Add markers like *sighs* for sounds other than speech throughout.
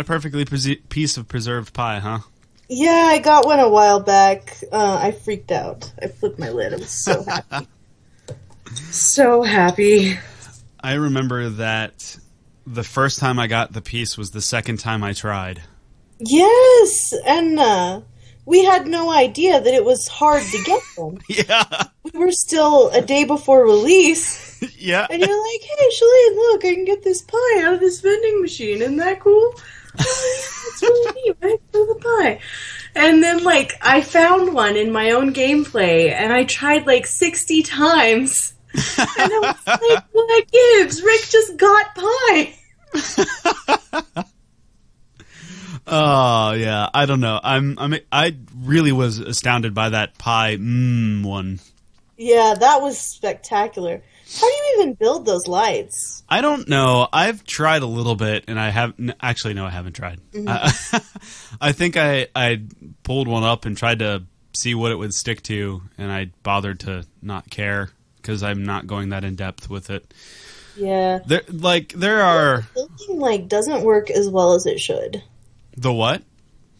a perfectly piece of preserved pie, huh? Yeah, I got one a while back. Uh, I freaked out. I flipped my lid. I was so *laughs* happy. so happy. I remember that the first time I got the piece was the second time I tried. Yes, and uh, we had no idea that it was hard to get them. *laughs* Yeah, We were still a day before release, *laughs* yeah. and you're like, "Hey, Shaline, look, I can get this pie out of this vending machine. Isn't that cool?" It's really neat, right? For the pie. And then, like, I found one in my own gameplay, and I tried like 60 times. And I was *laughs* like, what gives? Rick just got pie. *laughs* Oh yeah, I don't know. I'm I'm I really was astounded by that pie mm, one. Yeah, that was spectacular. How do you even build those lights? I don't know. I've tried a little bit, and I have actually no, I haven't tried. I, mm-hmm. uh, *laughs* I think I I pulled one up and tried to see what it would stick to, and I bothered to not care because I'm not going that in depth with it. Yeah. There, like there are Building, like, doesn't work as well as it should. the what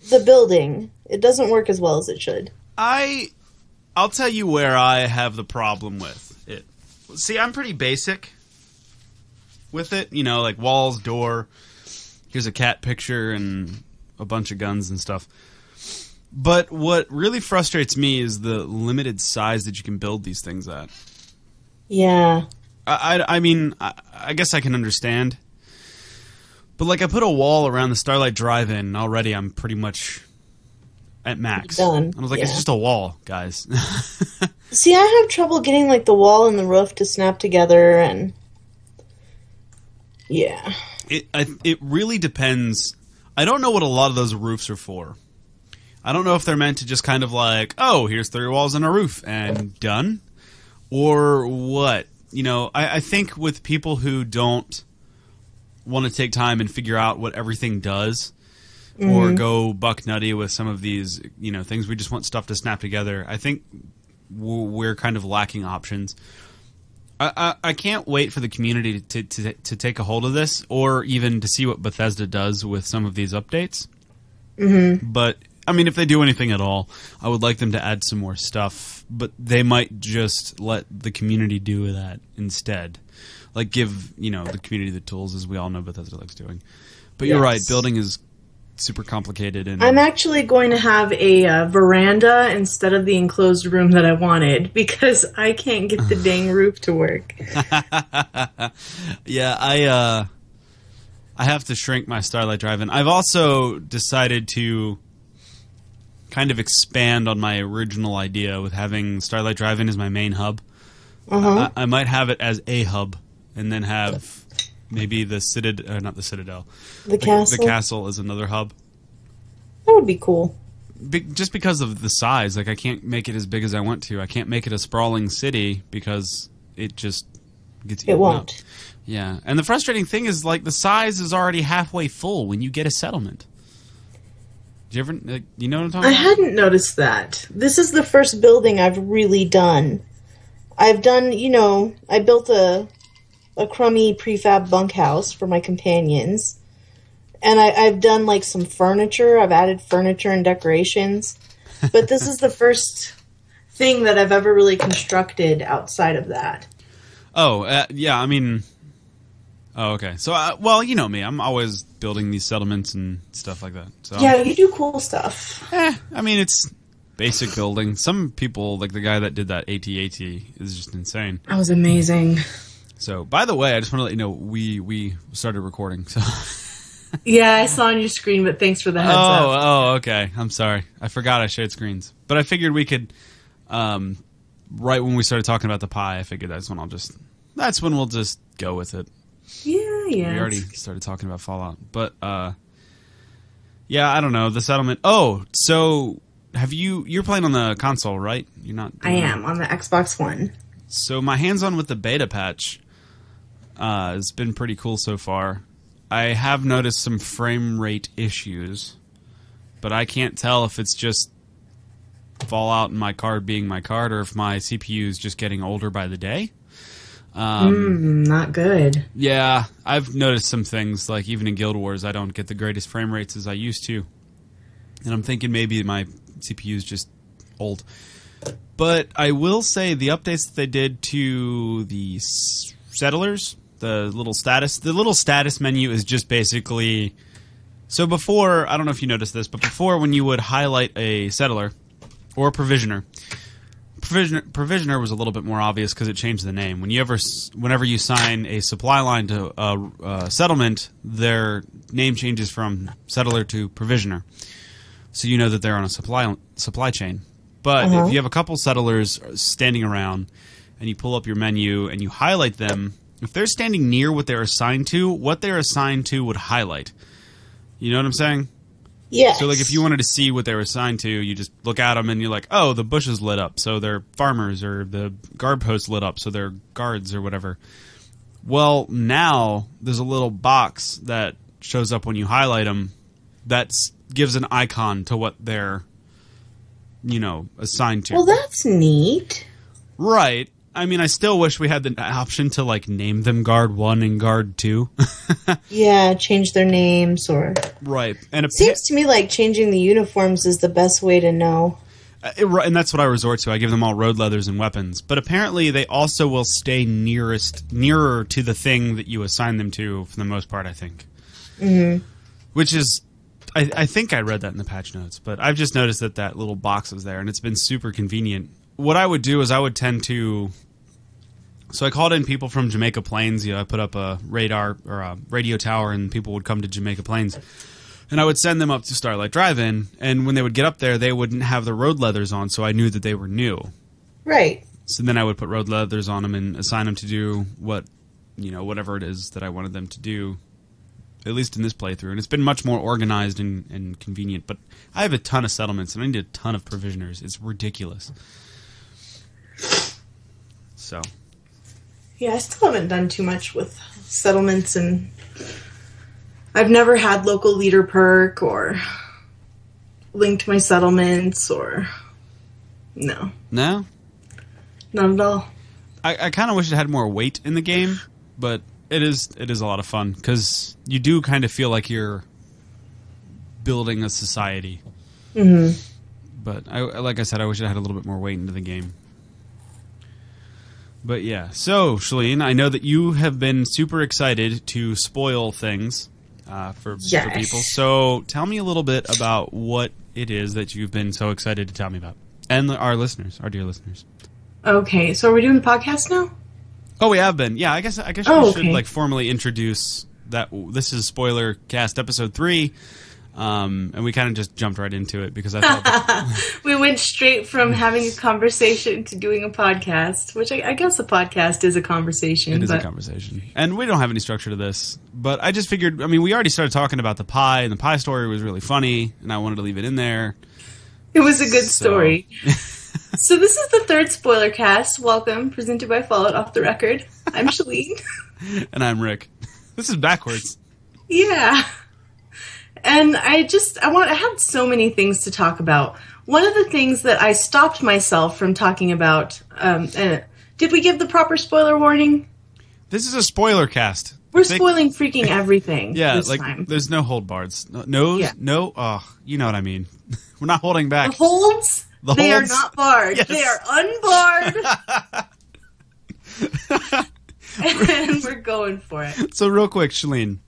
The building, it doesn't work as well as it should. I I'll tell you where I have the problem with it. See, I'm pretty basic with it, you know, like walls, door, here's a cat picture and a bunch of guns and stuff. But what really frustrates me is the limited size that you can build these things at. Yeah. I, I, I mean, I, I guess I can understand. But like, I put a wall around the Starlight Drive-In, and already I'm pretty much at max. Done, I was like, it's just a wall, guys. *laughs* See, I have trouble getting, like, the wall and the roof to snap together, and. Yeah. it I, it really depends. I don't know what a lot of those roofs are for. I don't know if they're meant to just kind of like, oh, here's three walls and a roof and done, or what. You know, I, I think with people who don't want to take time and figure out what everything does, or go buck nutty with some of these, you know, things we just want stuff to snap together. I think we're kind of lacking options. I, I, I can't wait for the community to, to to take a hold of this, or even to see what Bethesda does with some of these updates. Mm-hmm. But I mean, if they do anything at all, I would like them to add some more stuff. But they might just let the community do that instead, like give you know the community the tools, as we all know Bethesda likes doing. But you're right, building is super complicated, and I'm actually going to have a uh, veranda instead of the enclosed room that I wanted *laughs* because I can't get the dang *laughs* roof to work. *laughs* Yeah, I uh I have to shrink my Starlight Drive and I've also decided to kind of expand on my original idea with having Starlight Drive in as my main hub. I, I might have it as a hub and then have maybe the Citadel, uh, not the Citadel, The castle. the castle is another hub. That would be cool. Be- just because of the size, like I can't make it as big as I want to. I can't make it a sprawling city because it just gets It won't. Yeah, and the frustrating thing is like the size is already halfway full when you get a settlement. Do you ever, like, you know what I'm talking about? I about? hadn't noticed that. This is the first building I've really done. I've done, you know, I built a a crummy prefab bunkhouse for my companions. And I, I've done like some furniture. I've added furniture and decorations. But this is the *laughs* first thing that I've ever really constructed outside of that. Oh, uh, yeah. I mean, oh, okay. So, uh, well, you know me. I'm always building these settlements and stuff like that. So, Yeah, you do cool stuff. eh, I mean, it's basic building. Some people, like the guy that did that AT-AT, is just insane. That was amazing. So, by the way, I just want to let you know we we started recording. So, *laughs* Yeah, I saw on your screen, but thanks for the heads oh, up. oh, okay. I'm sorry. I forgot I shared screens, but I figured we could. Um, right when we started talking about the pie, I figured that's when I'll just. That's when we'll just go with it. Yeah, yeah. We already started talking about Fallout, but uh, yeah, I don't know the settlement. Oh, so have you? You're playing on the console, right? You're not. I am on the Xbox One. So my hands-on with the beta patch uh, has been pretty cool so far. I have noticed some frame rate issues, but I can't tell if it's just Fallout and my card being my card, or if my CPU is just getting older by the day. Um, Mm, not good. Yeah, I've noticed some things like even in Guild Wars, I don't get the greatest frame rates as I used to, and I'm thinking maybe my CPU is just old. But I will say the updates that they did to the settlers, the little status, the little status menu is just basically. So before, I don't know if you noticed this, but before when you would highlight a settler or a provisioner, provisioner, provisioner was a little bit more obvious because it changed the name. When you ever, whenever you sign a supply line to a, a settlement, their name changes from settler to provisioner, so you know that they're on a supply supply chain. But Uh-huh. if you have a couple settlers standing around, and you pull up your menu and you highlight them, if they're standing near what they're assigned to, what they're assigned to would highlight. You know what I'm saying? Yeah. So, like, if you wanted to see what they were assigned to, you just look at them and you're like, oh, the bush is lit up, so they're farmers, or the guard post lit up, so they're guards, or whatever. Well, now there's a little box that shows up when you highlight them that gives an icon to what they're, you know, assigned to. Well, that's neat. right. I mean, I still wish we had the option to, like, name them Guard 1 and Guard 2. *laughs* Yeah, change their names or. right. And it Seems to me like changing the uniforms is the best way to know. Uh, it- and that's what I resort to. I give them all road leathers and weapons. But apparently, they also will stay nearest, nearer to the thing that you assign them to for the most part. I think, mm-hmm. which is, I, I think I read that in the patch notes. But I've just noticed that that little box is there, and it's been super convenient. What I would do is I would tend to. So I called in people from Jamaica Plains. You know, I put up a radar or a radio tower, and people would come to Jamaica Plains and I would send them up to Starlight Drive-In. And when they would get up there, they wouldn't have the road leathers on, so I knew that they were new. Right. So then I would put road leathers on them and assign them to do what, you know, whatever it is that I wanted them to do. At least in this playthrough, and it's been much more organized and, and convenient. But I have a ton of settlements, and I need a ton of provisioners. It's ridiculous. So Yeah, I still haven't done too much with settlements and I've never had local leader perk or linked my settlements or no, no, not at all. I, I kind of wish it had more weight in the game, but it is it is a lot of fun because you do kind of feel like you're building a society. Mm-hmm. But I, like I said, I wish it had a little bit more weight into the game. But yeah, so Shaline, I know that you have been super excited to spoil things uh, for, for Yes. people. So tell me a little bit about what it is that you've been so excited to tell me about, and our listeners, our dear listeners. Okay, so are we doing the podcast now? Oh, we have been. Yeah, I guess I guess Oh, we should okay. like formally introduce that this is spoiler cast episode three, um, and we kind of just jumped right into it because I thought that, *laughs* We went straight from having a conversation to doing a podcast, which I, I guess a podcast is a conversation. it is but a conversation, and we don't have any structure to this. But I just figured. I mean, we already started talking about the pie, and the pie story was really funny, and I wanted to leave it in there. It was a good So- story. *laughs* so this is the third spoiler cast. Welcome, presented by Fallout Off the Record. I'm *laughs* Shaline. And I'm Rick. This is backwards. yeah. And I just I want I had so many things to talk about. One of the things that I stopped myself from talking about um, uh, did we give the proper spoiler warning? This is a spoiler cast. We're They- spoiling freaking everything *laughs* Yeah, like time. there's no hold bards. No, no, Yeah. no. Oh, you know what I mean. *laughs* We're not holding back. The holds, The they holds? are not barred. Yes. They are unbarred. *laughs* and we're going for it. So real quick, Shaline.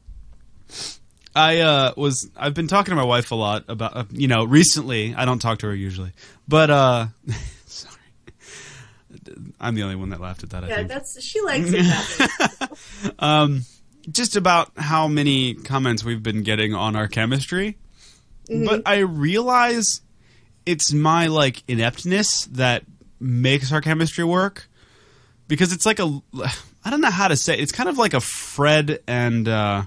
I uh, was I've been talking to my wife a lot about uh, you know recently. I don't talk to her usually, but uh, *laughs* sorry, I'm the only one that laughed at that. I Yeah, that's she likes it *laughs* um, just about how many comments we've been getting on our chemistry, but I realize it's my like ineptness that makes our chemistry work because it's like a *sighs* I don't know how to say it. it's kind of like a Fred and uh,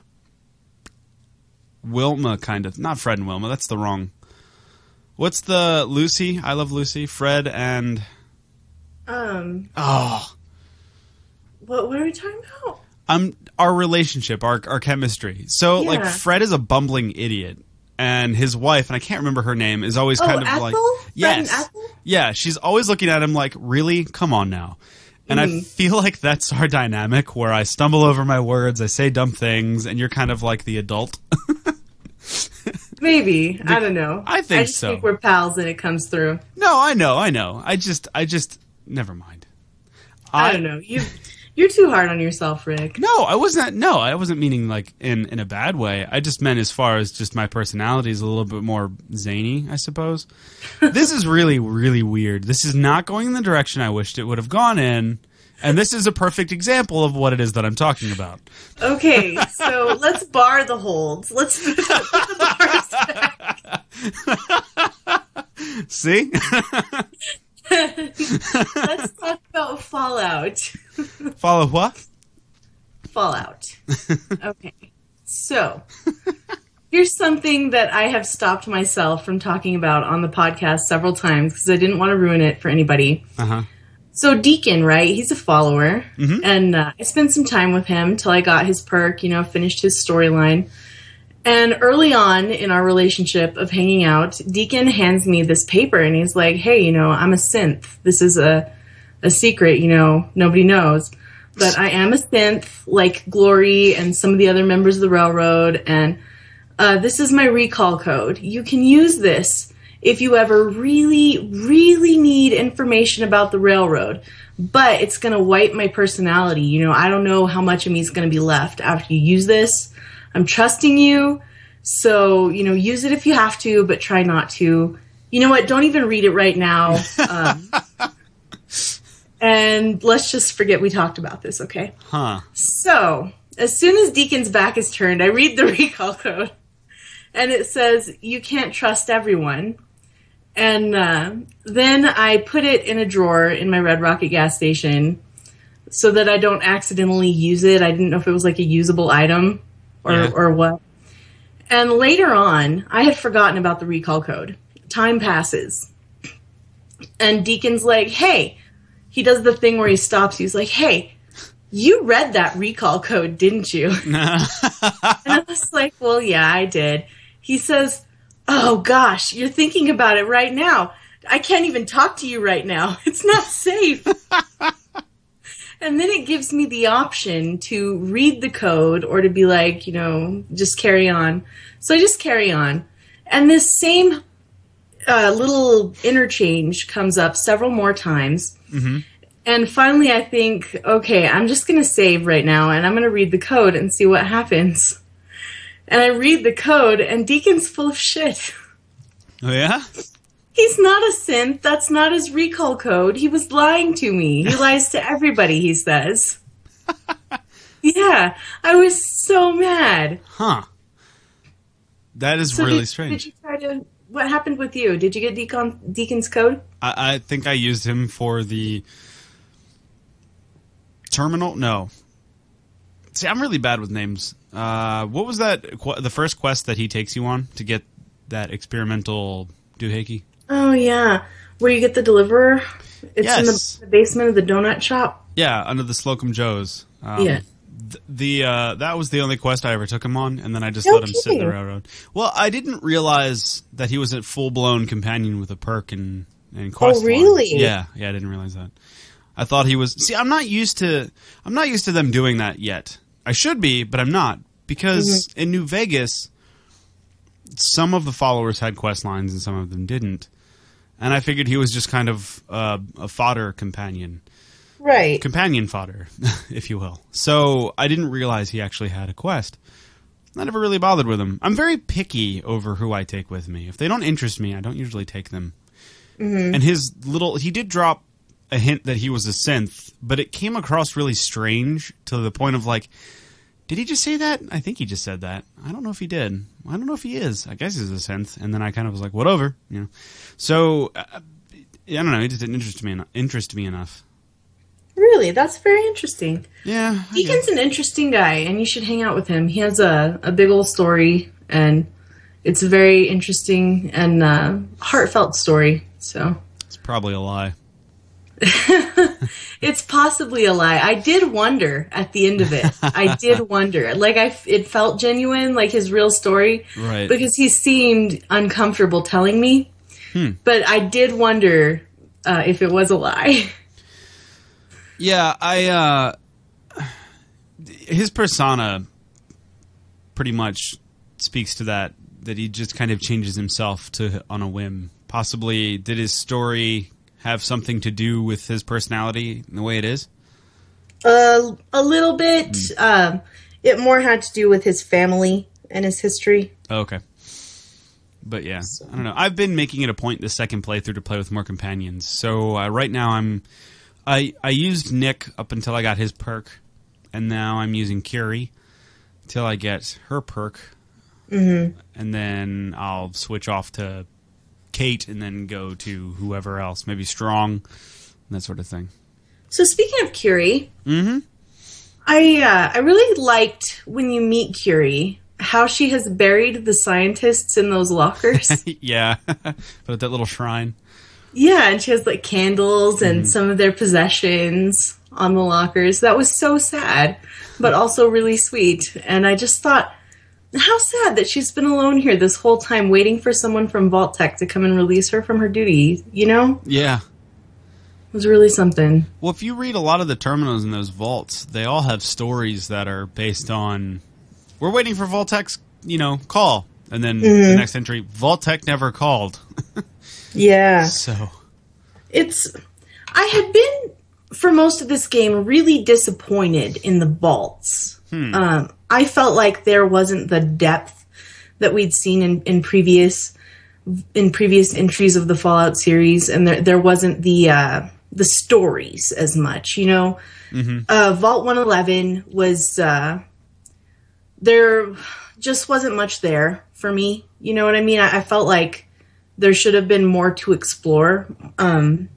Wilma kind of not Fred and Wilma that's the wrong. What's the Lucy? I love Lucy. Fred and Um, oh, what, what are we talking about? um, our relationship, our our chemistry. So like Fred is a bumbling idiot, and his wife, and I can't remember her name, is always Oh, kind of Ethel? like yes, yeah. She's always looking at him like, really, come on now. And Mm-hmm. I feel like that's our dynamic where I stumble over my words, I say dumb things, and you're kind of like the adult. *laughs* Maybe I don't know. I think I just so. think we're pals and it comes through. no, I know, I know. I just, I just, never mind. I, don't know. You you're too hard on yourself, Rick. No, I wasn't. No, I wasn't meaning like in in a bad way. I just meant as far as just my personality is a little bit more zany, I suppose. *laughs* this is really, really weird. This is not going in the direction I wished it would have gone in, and this is a perfect example of what it is that I'm talking about. Okay, so let's bar the holds. Let's *laughs* put the bars back. See, *laughs* Let's talk about Fallout. follow what? Fallout. *laughs* Okay. So, here's something that I have stopped myself from talking about on the podcast several times because I didn't want to ruin it for anybody. Uh huh. So, Deacon, right? He's a follower. And uh, I spent some time with him till I got his perk, you know, finished his storyline. And early on in our relationship of hanging out, Deacon hands me this paper and he's like, hey, you know, I'm a synth. This is a, a secret, you know, nobody knows. But I am a synth, like Glory and some of the other members of the railroad. And uh, this is my recall code. You can use this if you ever really, really need information about the railroad. But it's going to wipe my personality. You know, I don't know how much of me is going to be left after you use this. I'm trusting you. So, you know, use it if you have to, but try not to. You know what? Don't even read it right now. Um, *laughs* and let's just forget we talked about this, okay? Huh. So, as soon as Deacon's back is turned, I read the *laughs* recall code, and it says, You can't trust everyone. And uh, then I put it in a drawer in my Red Rocket gas station so that I don't accidentally use it. I didn't know if it was like a usable item or, Yeah. or what. And later on, I had forgotten about the recall code. Time passes. And Deacon's like, Hey, he does the thing where he stops. He's like, Hey, you read that recall code, didn't you? *laughs* and I was like, well, yeah, I did. He says, oh gosh, you're thinking about it right now. I can't even talk to you right now. *laughs* It's not safe. *laughs* and then it gives me the option to read the code or to be like, you know, just carry on. So I just carry on. And this same uh, little interchange comes up several more times. And finally, I think, okay, I'm just going to save right now and I'm going to read the code and see what happens. And I read the code, and Deacon's full of shit. Oh yeah. He's not a synth. That's not his recall code. He was lying to me. He *laughs* lies to everybody, he says. yeah, I was so mad. Huh. That is So really did, strange. Did you try to? What happened with you? Did you get Deacon, Deacon's code? I, I think I used him for the terminal. No. See, I'm really bad with names. Uh, what was that? Qu- the first quest that he takes you on to get that experimental doohickey? Oh yeah, where you get the deliverer? It's in Yes. the, the basement of the donut shop. Yeah, under the Slocum's Joe. Um, Yeah. th- The uh, that was the only quest I ever took him on, and then I just No let him sit in the railroad. Well, I didn't realize that he was a full blown companion with a perk and and quest. Oh, really? Yeah, yeah, I didn't realize that. I thought he was. See, I'm not used to. I'm not used to them doing that yet. I should be, but I'm not because Mm-hmm. in New Vegas, some of the followers had quest lines and some of them didn't, and I figured he was just kind of uh, a fodder companion Right. companion fodder, *laughs* if you will. So I didn't realize he actually had a quest. I never really bothered with him. I'm very picky over who I take with me. If they don't interest me, I don't usually take them. And his little, he did drop a hint that he was a synth, but it came across really strange to the point of like, did he just say that? I think he just said that. I don't know if he did. I don't know if he is. I guess he's a synth. And then I kind of was like, whatever, you know. So uh, I don't know. It just didn't interest me eno- interest me enough. Really, that's very interesting. Yeah, I guess. Deacon's an interesting guy, and you should hang out with him. He has a, a big old story, and it's a very interesting and uh, heartfelt story. So It's probably a lie. *laughs* it's possibly a lie. I did wonder at the end of it. I did *laughs* wonder, like I, it felt genuine, like his real story, Right. because he seemed uncomfortable telling me. But I did wonder uh, if it was a lie. *laughs* Yeah, I uh his persona pretty much speaks to that that he just kind of changes himself to on a whim. Possibly did his story have something to do with his personality and the way it is? Uh, a little bit. Um, it more had to do with his family and his history. Oh, okay. But yeah, I don't know. I've been making it a point the second playthrough to play with more companions. So uh, right now I'm I I used Nick up until I got his perk, and now I'm using Curie till I get her perk, mm-hmm. and then I'll switch off to Kate, and then go to whoever else, maybe Strong, that sort of thing. So speaking of Curie, Mm-hmm. I uh, I really liked when you meet Curie how she has buried the scientists in those lockers. *laughs* yeah, *laughs* but at that little shrine. yeah, and she has like candles and some of their possessions on the lockers. That was so sad, but also really sweet. And I just thought, how sad that she's been alone here this whole time, waiting for someone from Vault-Tec to come and release her from her duty. You know, Yeah. it was really something. Well, if you read a lot of the terminals in those vaults, they all have stories that are based on. We're waiting for Vault-Tec's, you know, call, and then the next entry, Voltec never called. *laughs* Yeah. So it's I had been for most of this game really disappointed in the vaults. Um, I felt like there wasn't the depth that we'd seen in, in previous in previous entries of the Fallout series, and there there wasn't the uh, the stories as much. You know, uh, Vault One Eleven was uh, there just wasn't much there for me. You know what I mean? I, I felt like there should have been more to explore. Um,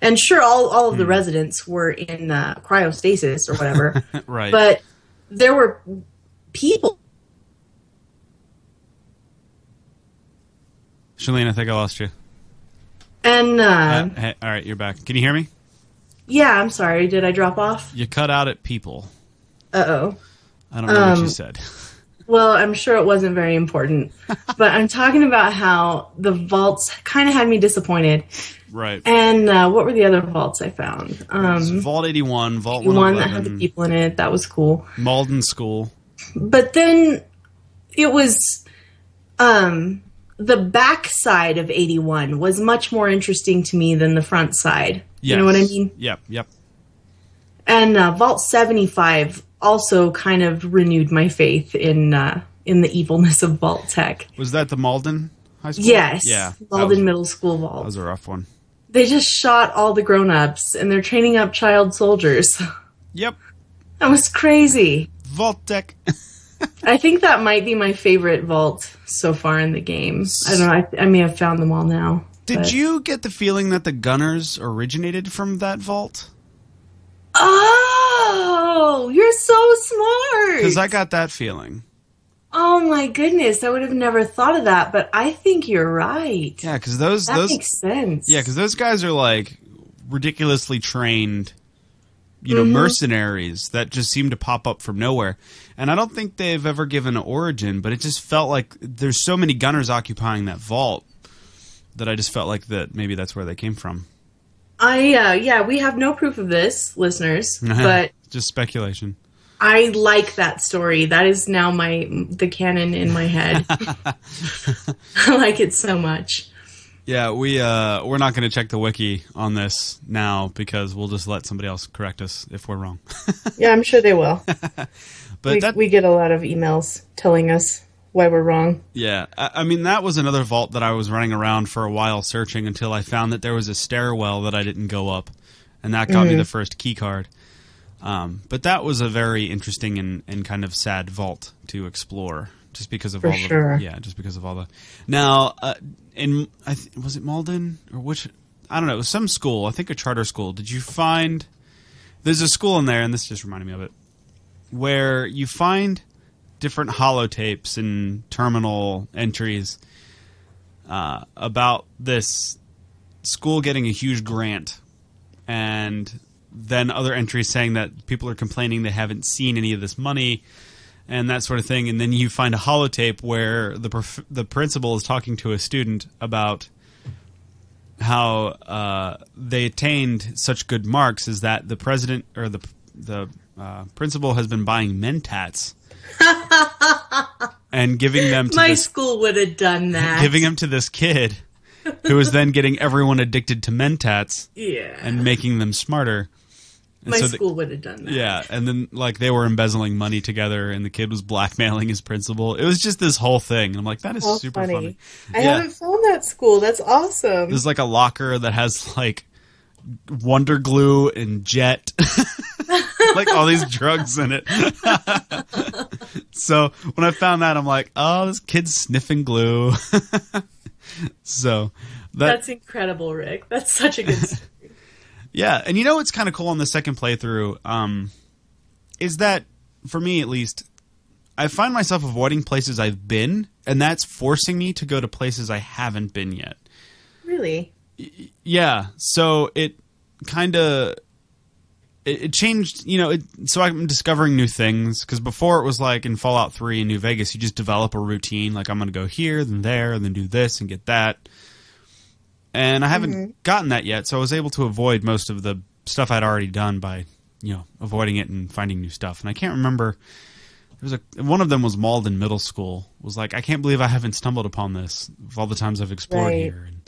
and sure, all, all of the residents were in uh, cryostasis or whatever, *laughs* right, but there were people. Shaline, I think I lost you. And uh, Uh, hey, all right, you're back. Can you hear me? yeah, I'm sorry. Did I drop off? You cut out at people. Uh oh. I don't know what you Um, said. Well, I'm sure it wasn't very important, but I'm talking about how the vaults kind of had me disappointed. Right. And uh, what were the other vaults I found? Um, Vault 81, Vault one that had the people in it. That was cool. Malden School. but then it was um the back side of 81 was much more interesting to me than the front side you know what i mean Yep, yep. and uh, vault 75 also kind of renewed my faith in uh in the evilness of Vault-Tec Was that the Malden High School? yes Yeah. malden was- middle school Vault. That vault was a rough one. They just shot all the grown-ups and they're training up child soldiers *laughs* Yep. that was crazy Vault-Tec. *laughs* I think that might be my favorite vault so far in the game. I don't know. I, I may have found them all now. Did but- you get the feeling that the Gunners originated from that vault? Oh, you're so smart. Because I got that feeling. Oh my goodness, I would have never thought of that, but I think you're right. Yeah, because those that those makes sense. yeah, because those guys are like ridiculously trained, you know, Mm-hmm. mercenaries that just seem to pop up from nowhere. And I don't think they've ever given an origin, but it just felt like there's so many Gunners occupying that vault that I just felt like that maybe that's where they came from. I uh, yeah, we have no proof of this, listeners, *laughs* but just speculation. I like that story. That is now my the canon in my head. *laughs* *laughs* I like it so much. Yeah, we uh we're not going to check the wiki on this now because we'll just let somebody else correct us if we're wrong. *laughs* Yeah, I'm sure they will. But we, that we get a lot of emails telling us why we're wrong. yeah, I, I mean that was another vault that I was running around for a while searching until I found that there was a stairwell that I didn't go up, and that got me the first key card. Um, but that was a very interesting and, and kind of sad vault to explore, just because of For all sure. the yeah, just because of all the. Now, uh, in I th- was it Malden or which I don't know, it was some school. I think a charter school. Did you find? There's a school in there, and this just reminded me of it, where you find different holotapes and terminal entries uh, about this school getting a huge grant, and then other entries saying that people are complaining they haven't seen any of this money and that sort of thing. And then you find a holotape where the prof- the principal is talking to a student about how uh, they attained such good marks is that the president or the the uh, principal has been buying mentats *laughs* and giving them to My this school would have done that. giving them to this kid who is then getting everyone addicted to mentats *laughs* yeah. and making them smarter. And My so the- school would have done that. yeah, and then like they were embezzling money together, and the kid was blackmailing his principal. It was just this whole thing, and I'm like, that is How super funny. funny. I Yeah. haven't found that school. That's awesome. There's like a locker that has like Wonder Glue and Jet, *laughs* like all these drugs in it. *laughs* so when I found that, I'm like, oh, this kid's sniffing glue. *laughs* so that That's incredible, Rick. That's such a good story. Yeah, and you know what's kind of cool on the second playthrough um, is that for me at least, I find myself avoiding places I've been, and that's forcing me to go to places I haven't been yet. really? Yeah, so it kind of it, it changed, you know. It, so I'm discovering new things because before it was like in Fallout Three in New Vegas, you just develop a routine. Like I'm going to go here, then there, and then do this and get that. And I haven't gotten that yet, so I was able to avoid most of the stuff I'd already done by, you know, avoiding it and finding new stuff. And I can't remember. There was a one of them was Malden Middle School. Was like I can't believe I haven't stumbled upon this of all the times I've explored Right. here. And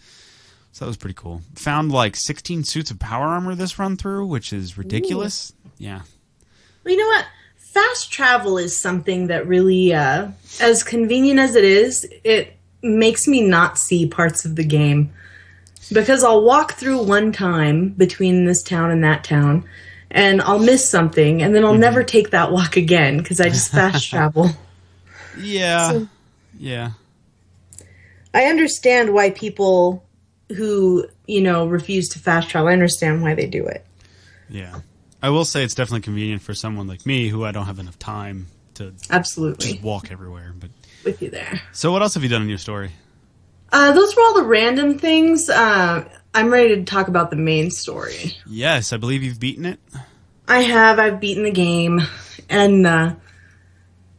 so that was pretty cool. Found like 16 suits of power armor this run through, which is ridiculous. Yeah. Well, you know what? Fast travel is something that really, uh, as convenient as it is, it makes me not see parts of the game. Because I'll walk through one time between this town and that town, and I'll miss something, and then I'll mm-hmm. never take that walk again because I just fast *laughs* travel. Yeah. So- yeah. I understand why people who, you know, refuse to fast travel, I understand why they do it. Yeah. I will say it's definitely convenient for someone like me who I don't have enough time to Absolutely. just walk everywhere. But With you there. so what else have you done in your story? Uh, those were all the random things. Uh, I'm ready to talk about the main story. Yes, I believe you've beaten it. I have. I've beaten the game. And uh,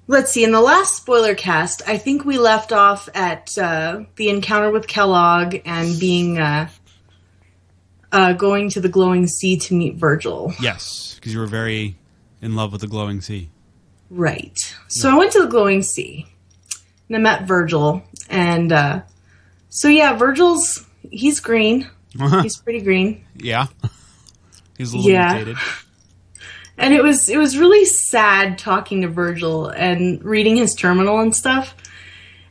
let's see, in the last spoiler cast, I think we left off at uh, the encounter with Kellogg and being uh, uh, going to the glowing sea to meet Virgil. Yes, because you were very in love with the glowing sea. Right. So I went to the glowing sea and I met Virgil. And uh, so, yeah, Virgil's, he's green. He's pretty green. yeah. *laughs* He's a little Yeah. mutated. *laughs* and it was it was really sad talking to Virgil and reading his terminal and stuff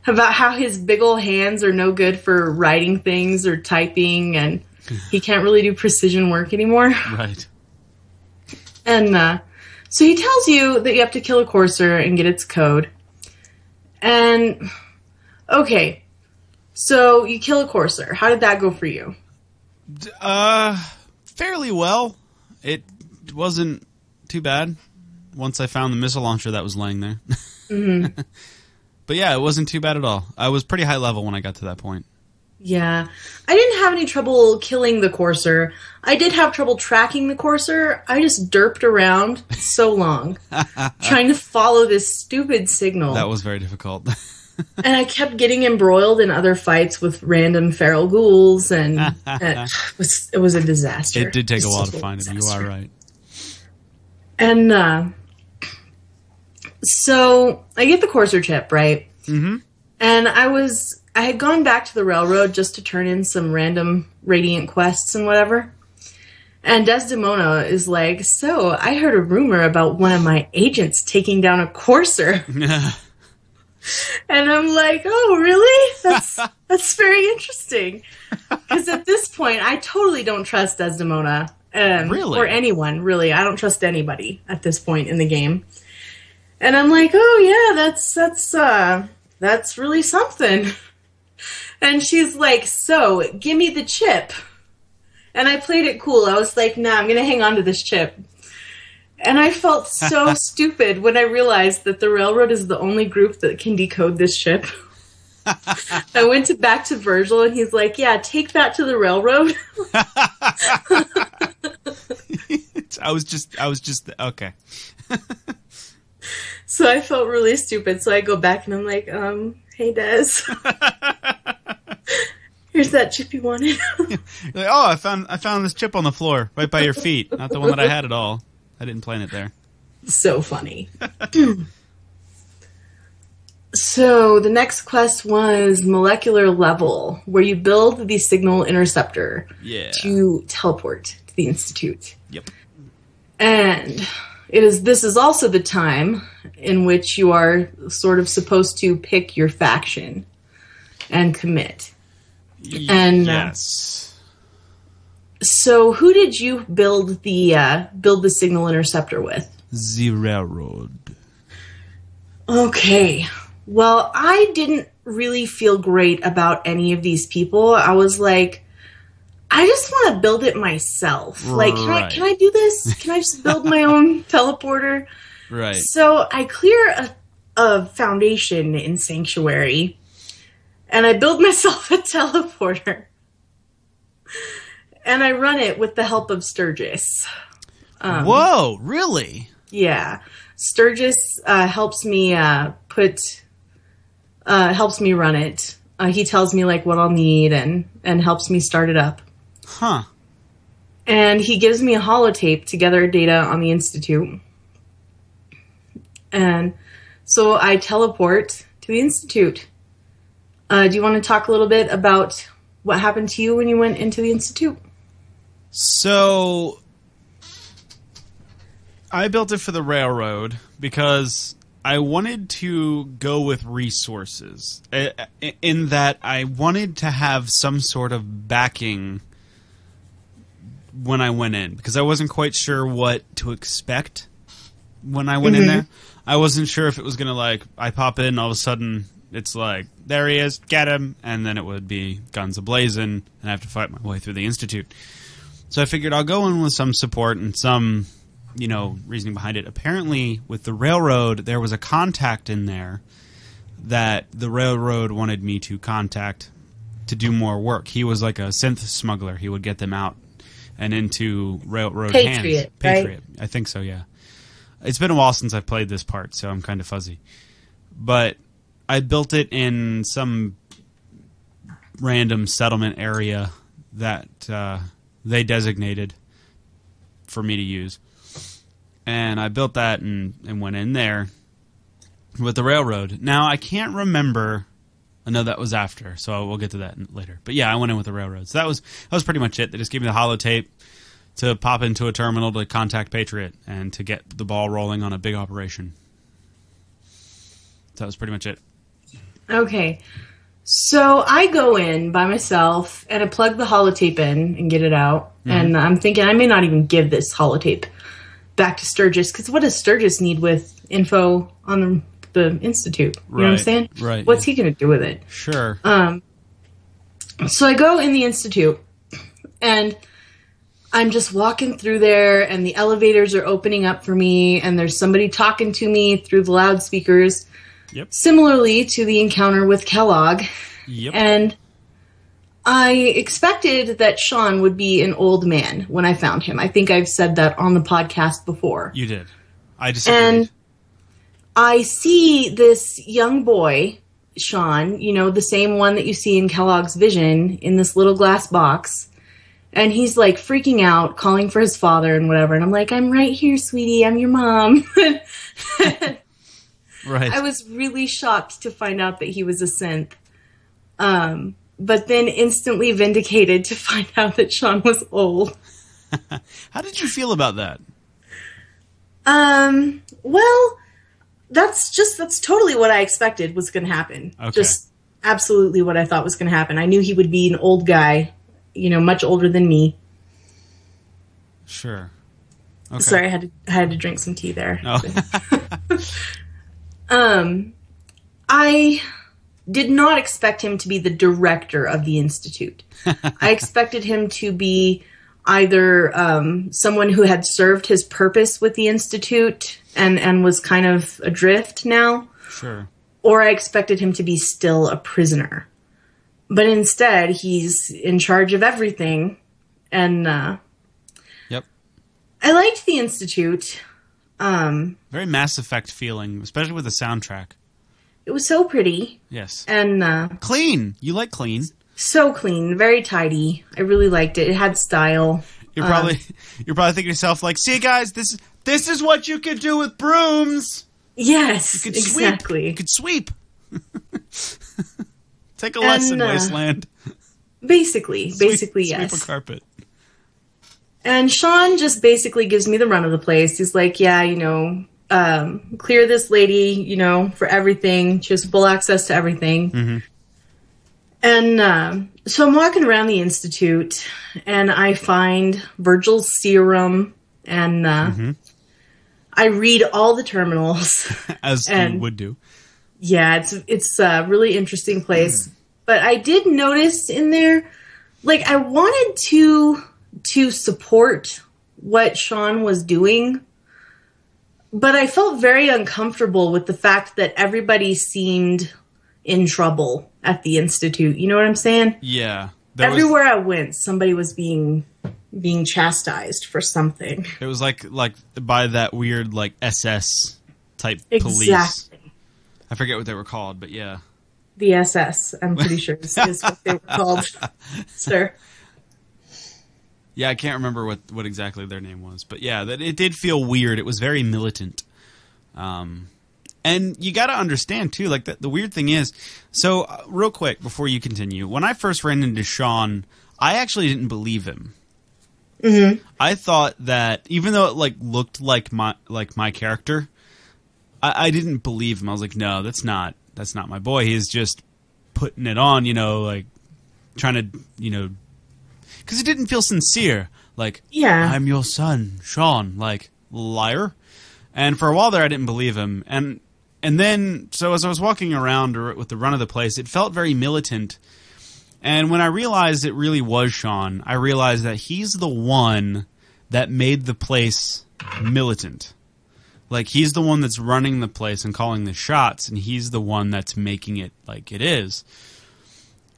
about how his big old hands are no good for writing things or typing and *laughs* he can't really do precision work anymore. Right. And uh, so he tells you that you have to kill a courser and get its code. And okay, so you kill a courser. How did that go for you? Uh, fairly well. It wasn't too bad once I found the missile launcher that was laying there. Mm-hmm. *laughs* but yeah, it wasn't too bad at all. I was pretty high level when I got to that point. Yeah. I didn't have any trouble killing the courser. I did have trouble tracking the courser. I just derped around so long *laughs* trying to follow this stupid signal. That was very difficult. *laughs* and I kept getting embroiled in other fights with random feral ghouls and *laughs* it was it was a disaster. it did take a while to find it. You are right. And uh, so I get the courser chip, right? Mm-hmm. And I was I had gone back to the railroad just to turn in some random radiant quests and whatever. And Desdemona is like, "So, I heard a rumor about one of my agents taking down a courser." *laughs* *laughs* And I'm like, "Oh, really? That's *laughs* that's very interesting." Cuz at this point, I totally don't trust Desdemona. Um, Really? or anyone, really. I don't trust anybody at this point in the game. And I'm like, "Oh, yeah, that's that's uh that's really something." *laughs* And she's like, "So, give me the chip." And I played it cool. I was like, "Nah, I'm going to hang on to this chip." And I felt so *laughs* stupid when I realized that the railroad is the only group that can decode this chip. *laughs* I went to back to Virgil and he's like, "Yeah, take that to the railroad." *laughs* I was just, I was just okay. so I felt really stupid. So I go back and I'm like, "Um, hey Des." Here's that chip you wanted. Like, oh, I found I found this chip on the floor right by your feet. Not the one that I had at all. I didn't plan it there. so funny. so the next quest was molecular level, where you build the signal interceptor Yeah. to teleport to the institute. Yep. And it is this is also the time in which you are sort of supposed to pick your faction and commit. And, uh, yes. So who did you build the uh, build the signal interceptor with? The railroad. Okay. Well, I didn't really feel great about any of these people. I was like, I just want to build it myself. Like, can I can I do this? Can I just build my own *laughs* teleporter? Right. So I clear a, a foundation in Sanctuary, and I build *laughs* myself a teleporter, and I run it with the help of Sturgis. Um, Whoa, really? Yeah, Sturgis uh, helps me uh, put uh, helps me run it. Uh, he tells me like what I'll need and and helps me start it up. Huh. And he gives me a holotape to gather data on the institute. And so I teleport to the institute. Uh, do you want to talk a little bit about what happened to you when you went into the institute? So I built it for the railroad because I wanted to go with resources. uh, In that I wanted to have some sort of backing when I went in because I wasn't quite sure what to expect when I went in there. I wasn't sure if it was going to like I pop in all of a sudden it's like there he is, get him, and then it would be guns ablazing and I have to fight my way through the institute. So I figured I'll go in with some support and some, you know, reasoning behind it. Apparently, with the railroad, there was a contact in there that the railroad wanted me to contact to do more work. He was like a synth smuggler. He would get them out and into railroad hands. Patriot, right? I think so, yeah. It's been a while since I've played this part, so I'm kind of fuzzy. But I built it in some random settlement area that uh, they designated for me to use. And I built that and, and went in there with the railroad. Now, I can't remember. I know that was after, so we'll get to that later. But yeah, I went in with the railroad. So that was that was pretty much it. They just gave me the holotape to pop into a terminal to contact Patriot and to get the ball rolling on a big operation. So that was pretty much it. Okay. So I go in by myself and I plug the holotape in and get it out. Mm-hmm. And I'm thinking I may not even give this holotape back to Sturgis because what does Sturgis need with info on the, the institute? You know what I'm saying? right, What's he going to do with it? Sure. Um, so I go in the institute and I'm just walking through there and the elevators are opening up for me and there's somebody talking to me through the loudspeakers. Yep. Similarly to the encounter with Kellogg. Yep. And I expected that Sean would be an old man when I found him. I think I've said that on the podcast before. you did. I disagreed. And I see this young boy, Sean, you know, the same one that you see in Kellogg's vision in this little glass box. And he's like freaking out, calling for his father and whatever. And I'm like, I'm right here, sweetie. I'm your mom. *laughs* *laughs* right. I was really shocked to find out that he was a synth. Um, but then instantly vindicated to *laughs* find out that Sean was old. *laughs* How did you feel about that? Um, well, that's just that's totally what I expected was going to happen. Okay. Just absolutely what I thought was going to happen. I knew he would be an old guy, you know, much older than me. Sure. Okay. Sorry, I had to I had to drink some tea there. Oh. *laughs* Um, I did not expect him to be the director of the institute. *laughs* I expected him to be either um, someone who had served his purpose with the institute and and was kind of adrift now, sure. or I expected him to be still a prisoner. But instead, he's in charge of everything, and uh, Yep. I liked the institute. Um, Very Mass Effect feeling, especially with the soundtrack. it was so pretty, Yes. and uh, Clean. You like clean. So clean, very tidy. I really liked it. It had style. You're probably *laughs* you're probably thinking to yourself like, "See, guys, this this is what you could do with brooms. Yes, You could exactly. sweep. You could sweep. *laughs* Take a lesson, uh, Wasteland. Basically, Sweep- basically, sweep yes. a carpet. And Sean just basically gives me the run of the place. He's like, yeah, you know, um, clear this lady, you know, for everything. She has full access to everything. And um so I'm walking around the institute, and I find Virgil's serum, and uh, I read all the terminals. *laughs* As you And- would do. yeah, it's it's a really interesting place. But I did notice in there, like I wanted to to support what Sean was doing, but I felt very uncomfortable with the fact that everybody seemed in trouble at the institute. You know what I'm saying? Yeah. There was- Everywhere I went, somebody was being being chastised for something. It was like like by that weird like SS type police. Exactly. I forget what they were called, but yeah. The SS, I'm pretty sure is, is what they were called, *laughs* sir. Yeah, I can't remember what what exactly their name was, but yeah, that it did feel weird. It was very militant. Um and you got to understand too like the, the weird thing is so uh, real quick before you continue when i first ran into sean i actually didn't believe him I thought that even though it like looked like my like my character, I, I didn't believe him. I was like, no, that's not that's not my boy. He's just putting it on, you know, like trying to, you know, because it didn't feel sincere. Like, Yeah. I'm your son, Sean. Like liar. And for a while there, I didn't believe him. And and then, so as I was walking around or with the run of the place, it felt very militant. And when I realized it really was Sean, I realized that he's the one that made the place militant. Like he's the one that's running the place and calling the shots, and he's the one that's making it like it is.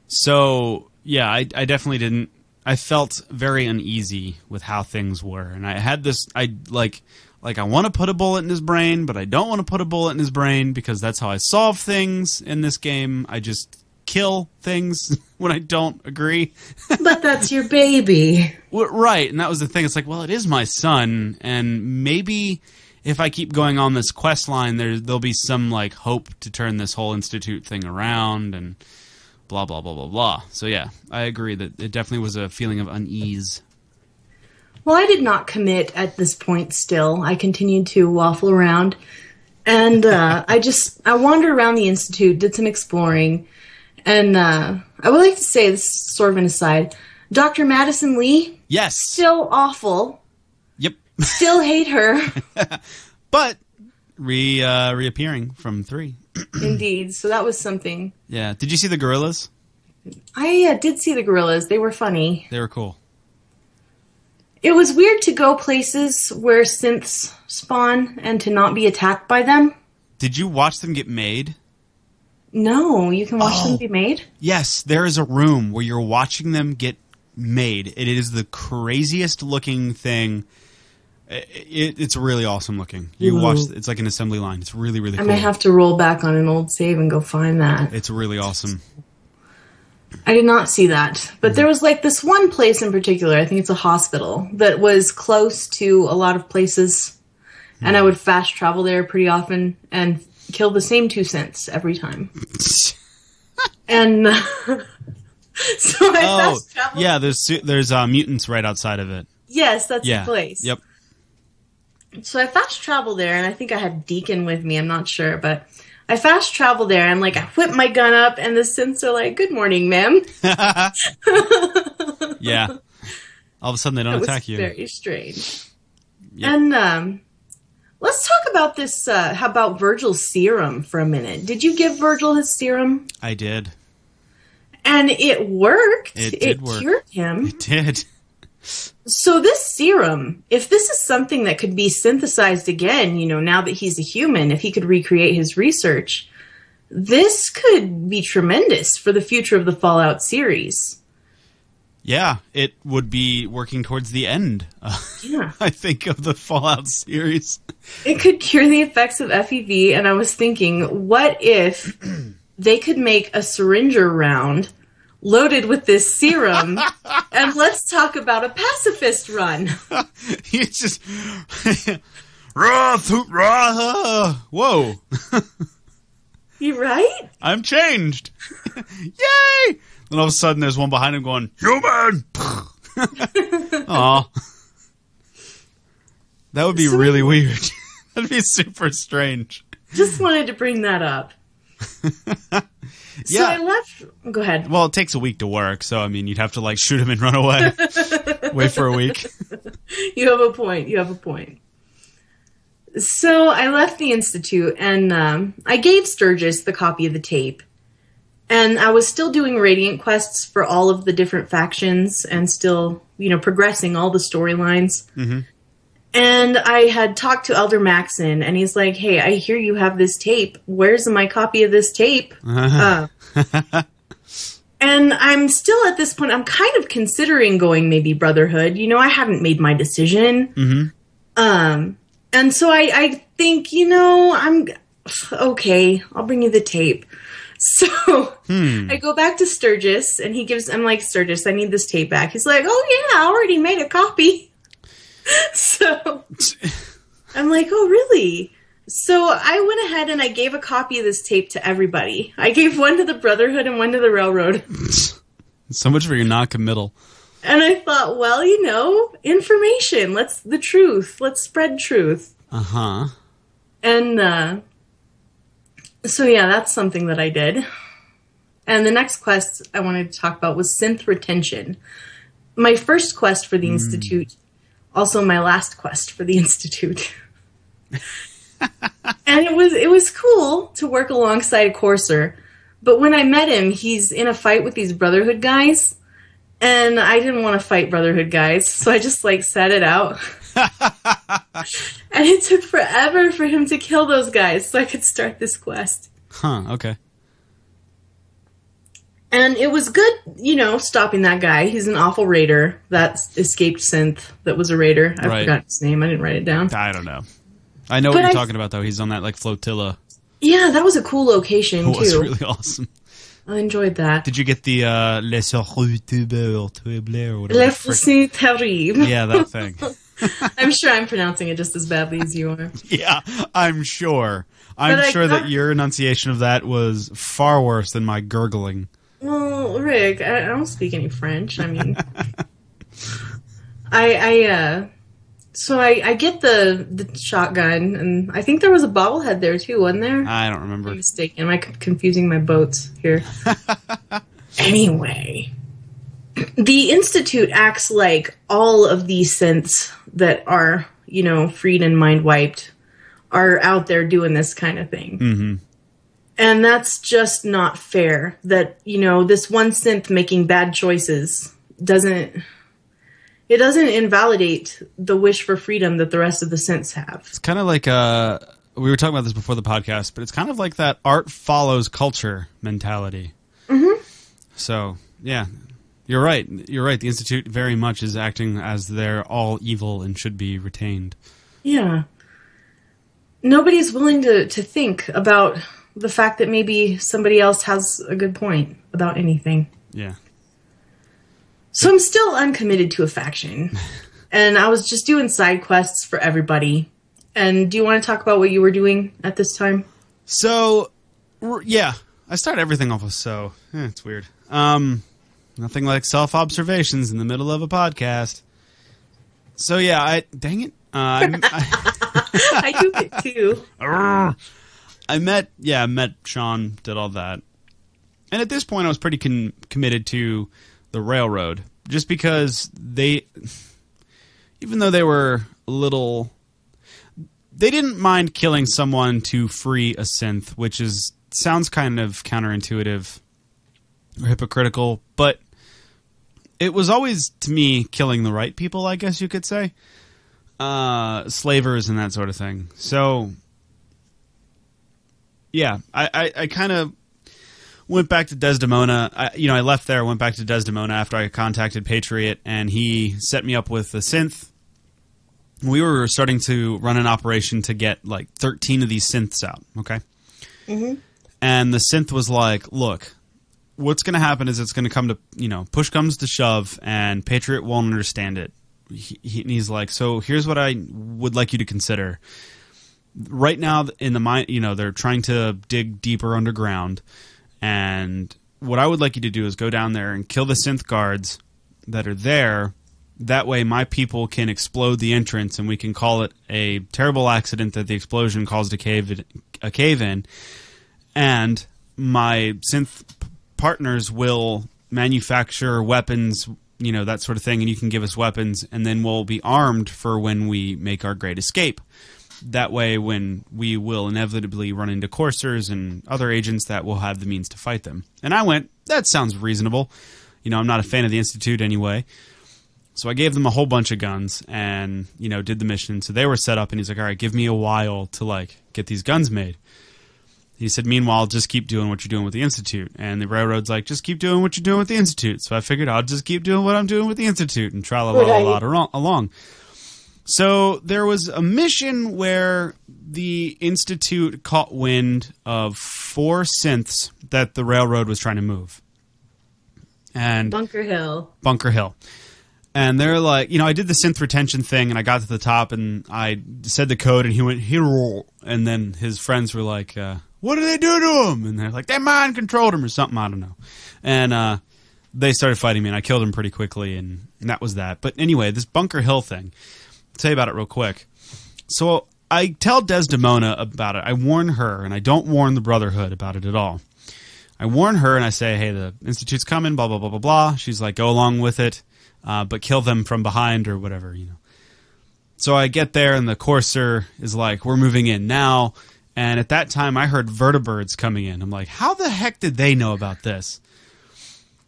So yeah, I, I definitely didn't. I felt very uneasy with how things were, and I had this. I like like I want to put a bullet in his brain, but I don't want to put a bullet in his brain because that's how I solve things in this game. I just kill things *laughs* when I don't agree. *laughs* But that's your baby. Right, and that was the thing. It's like, well, it is my son, and maybe if I keep going on this quest line, there there'll be some like hope to turn this whole institute thing around, and blah blah blah blah blah. So yeah, I agree that it definitely was a feeling of unease. Well, I did not commit at this point still. I continued to waffle around. And uh, I just, I wandered around the Institute, did some exploring. And uh, I would like to say, this is sort of an aside, Dr. Madison Li, Yes, still awful. yep, Still hate her. *laughs* but re uh, reappearing from three. *clears throat* Indeed. So that was something. Yeah, did you see the gorillas? I uh, did see the gorillas. They were funny. They were cool. It was weird to go places where synths spawn and to not be attacked by them. Did you watch them get made? No, you can watch Oh. them be made. Yes, there is a room where you're watching them get made. It is the craziest looking thing. It, it's really awesome looking. You Ooh. watch, it's like an assembly line. It's really, really I cool. may have to roll back on an old save and go find that. it's really awesome. I did not see that. But there mm-hmm. was like this one place in particular, I think it's a hospital, that was close to a lot of places. And I mm-hmm. would fast travel there pretty often and kill the same two synths every time. *laughs* and *laughs* so I Oh, fast traveled. yeah. There's there's uh, mutants right outside of it. Yes, that's Yeah. the place. Yep. So I fast traveled there, and I think I had Deacon with me. I'm not sure, but I fast traveled there. And like I whip my gun up, and the synths are like, "Good morning, ma'am." *laughs* *laughs* Yeah. All of a sudden they don't That attack you. very strange. Yep. And um, let's talk about this. Uh, how about Virgil's serum for a minute? Did you give Virgil his serum? I did. And it worked. It did work. cured him. It did. So this serum, if this is something that could be synthesized again, you know, now that he's a human, if he could recreate his research, this could be tremendous for the future of the Fallout series. Yeah, it would be working towards the end. Uh, Yeah. *laughs* I think of the Fallout series. It could cure the effects of FEV, and I was thinking, what if they could make a syringer round loaded with this serum, and let's talk about a pacifist run. *laughs* He's just rah, thoot, rah, whoa. *laughs* You right? I'm changed. *laughs* Yay! Then all of a sudden there's one behind him going, Human! Aw. That would be So- really weird. That'd be super strange. Just wanted to bring that up. So Yeah. I left. Go ahead. Well, it takes a week to work, so I mean, you'd have to like shoot him and run away. *laughs* Wait for a week. You have a point. You have a point. So I left the institute and um, I gave Sturgis the copy of the tape. And I was still doing radiant quests for all of the different factions and still, you know, progressing all the storylines. And I had talked to Elder Maxson, and he's like, "Hey, I hear you have this tape. Where's my copy of this tape?" *laughs* Uh, and I'm still at this point. I'm kind of considering going maybe Brotherhood. You know, I haven't made my decision. Um, and so I, I think, you know, I'm okay. I'll bring you the tape. *laughs* So I go back to Sturgis, and he gives. I'm like, Sturgis, I need this tape back. He's like, Oh yeah, I already made a copy. *laughs* so *laughs* I'm like, Oh really? So I went ahead and I gave a copy of this tape to everybody. I gave one to the Brotherhood and one to the Railroad. *laughs* so much for your non-committal. And I thought, well, you know, information. Let's the truth. Let's spread truth. Uh huh. And uh, so yeah, that's something that I did. And the next quest I wanted to talk about was synth retention. My first quest for the institute, also my last quest for the institute. *laughs* and it was it was cool to work alongside Courser. But when I met him, he's in a fight with these Brotherhood guys. And I didn't want to fight Brotherhood guys, so I just like sat it out. *laughs* and it took forever for him to kill those guys so I could start this quest. Huh. Okay. And it was good, you know, stopping that guy. He's an awful raider. That escaped synth that was a raider. I Right. forgot his name. I didn't write it down. I don't know. I know But what you're I- talking about, though. He's on that like flotilla. Yeah, that was a cool location It was too. really awesome. I enjoyed that. Did you get the uh, Les Horreurs Troubles or whatever? Le the frick- Terrible. Yeah, that thing. *laughs* *laughs* I'm sure I'm pronouncing it just as badly as you are. yeah, I'm sure. I'm But sure that your enunciation of that was far worse than my gurgling. Well, Rick, I, I don't speak any French. I mean, *laughs* I, I, uh, so I, I get the the shotgun, and I think there was a bobblehead there too, wasn't there? I don't remember. I'm mistaken. Am I confusing my boats here? *laughs* anyway, the institute acts like all of these synths that are, you know, freed and mind wiped are out there doing this kind of thing. hmm And that's just not fair that, you know, this one synth making bad choices doesn't it doesn't invalidate the wish for freedom that the rest of the synths have. It's kind of like uh, we were talking about this before the podcast, but it's kind of like that art follows culture mentality. Mm-hmm. So yeah, you're right. You're right. The institute very much is acting as they're all evil and should be retained. Yeah. Nobody's willing to, to think about the fact that maybe somebody else has a good point about anything. Yeah. So I'm still uncommitted to a faction. *laughs* and I was just doing side quests for everybody. And do you want to talk about what you were doing at this time? So, yeah, I start everything off with so. Eh, it's weird. Um, nothing like self observations in the middle of a podcast. So yeah, I dang it. Uh, I, *laughs* I, do it too. *laughs* I met, yeah, I met Sean, did all that. And at this point, I was pretty con- committed to the railroad, just because they, even though they were a little, they didn't mind killing someone to free a synth, which is sounds kind of counterintuitive or hypocritical, but it was always to me killing the right people, I guess you could say uh, slavers and that sort of thing. So, yeah, I, I, I kind of went back to Desdemona. I, you know, I left there, went back to Desdemona after I contacted Patriot, and he set me up with the synth. We were starting to run an operation to get like 13 of these synths out, okay? Mm-hmm. And the synth was like, look, what's going to happen is it's going to come to you know push comes to shove, and Patriot won't understand it. He, he, and he's like, so here's what I would like you to consider. Right now, in the mine, you know, they're trying to dig deeper underground, and what I would like you to do is go down there and kill the synth guards that are there. That way, my people can explode the entrance, and we can call it a terrible accident that the explosion caused a cave a cave in, and my synth partners will manufacture weapons, you know that sort of thing, and you can give us weapons, and then we'll be armed for when we make our great escape. That way, when we will inevitably run into coursers and other agents, that will have the means to fight them. And I went, that sounds reasonable. You know, I'm not a fan of the Institute anyway. So I gave them a whole bunch of guns and, you know, did the mission. So they were set up and he's like, all right, give me a while to like get these guns made. He said, meanwhile, just keep doing what you're doing with the Institute. And the railroad's like, just keep doing what you're doing with the Institute. So I figured I'll just keep doing what I'm doing with the Institute and tra la la la along. So there was a mission where the Institute caught wind of four synths that the railroad was trying to move. And Bunker Hill. Bunker Hill. And they're like, you know, I did the synth retention thing and I got to the top and I said the code and he went, hero. And then his friends were like, uh, what did they do to him? And they're like, they mind controlled him or something. I don't know. And, uh, they started fighting me and I killed him pretty quickly and, and that was that. But anyway, this Bunker Hill thing, tell you about it real quick. So I tell Desdemona about it. I warn her and I don't warn the Brotherhood about it at all. I warn her and I say, hey, the Institute's coming, blah, blah, blah, blah, blah. She's like, go along with it, uh, but kill them from behind or whatever, you know. So I get there and the courser is like, we're moving in now. And at that time, I heard vertibirds coming in. I'm like, how the heck did they know about this?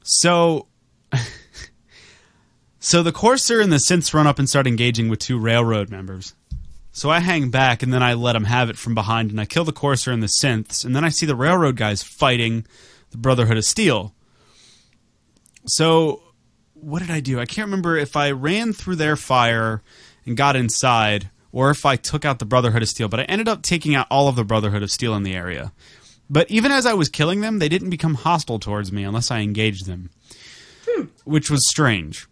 So. *laughs* So the courser and the synths run up and start engaging with two railroad members. So I hang back and then I let them have it from behind and I kill the courser and the synths and then I see the railroad guys fighting the Brotherhood of Steel. So what did I do? I can't remember if I ran through their fire and got inside or if I took out the Brotherhood of Steel, but I ended up taking out all of the Brotherhood of Steel in the area. But even as I was killing them, they didn't become hostile towards me unless I engaged them, hmm. which was strange.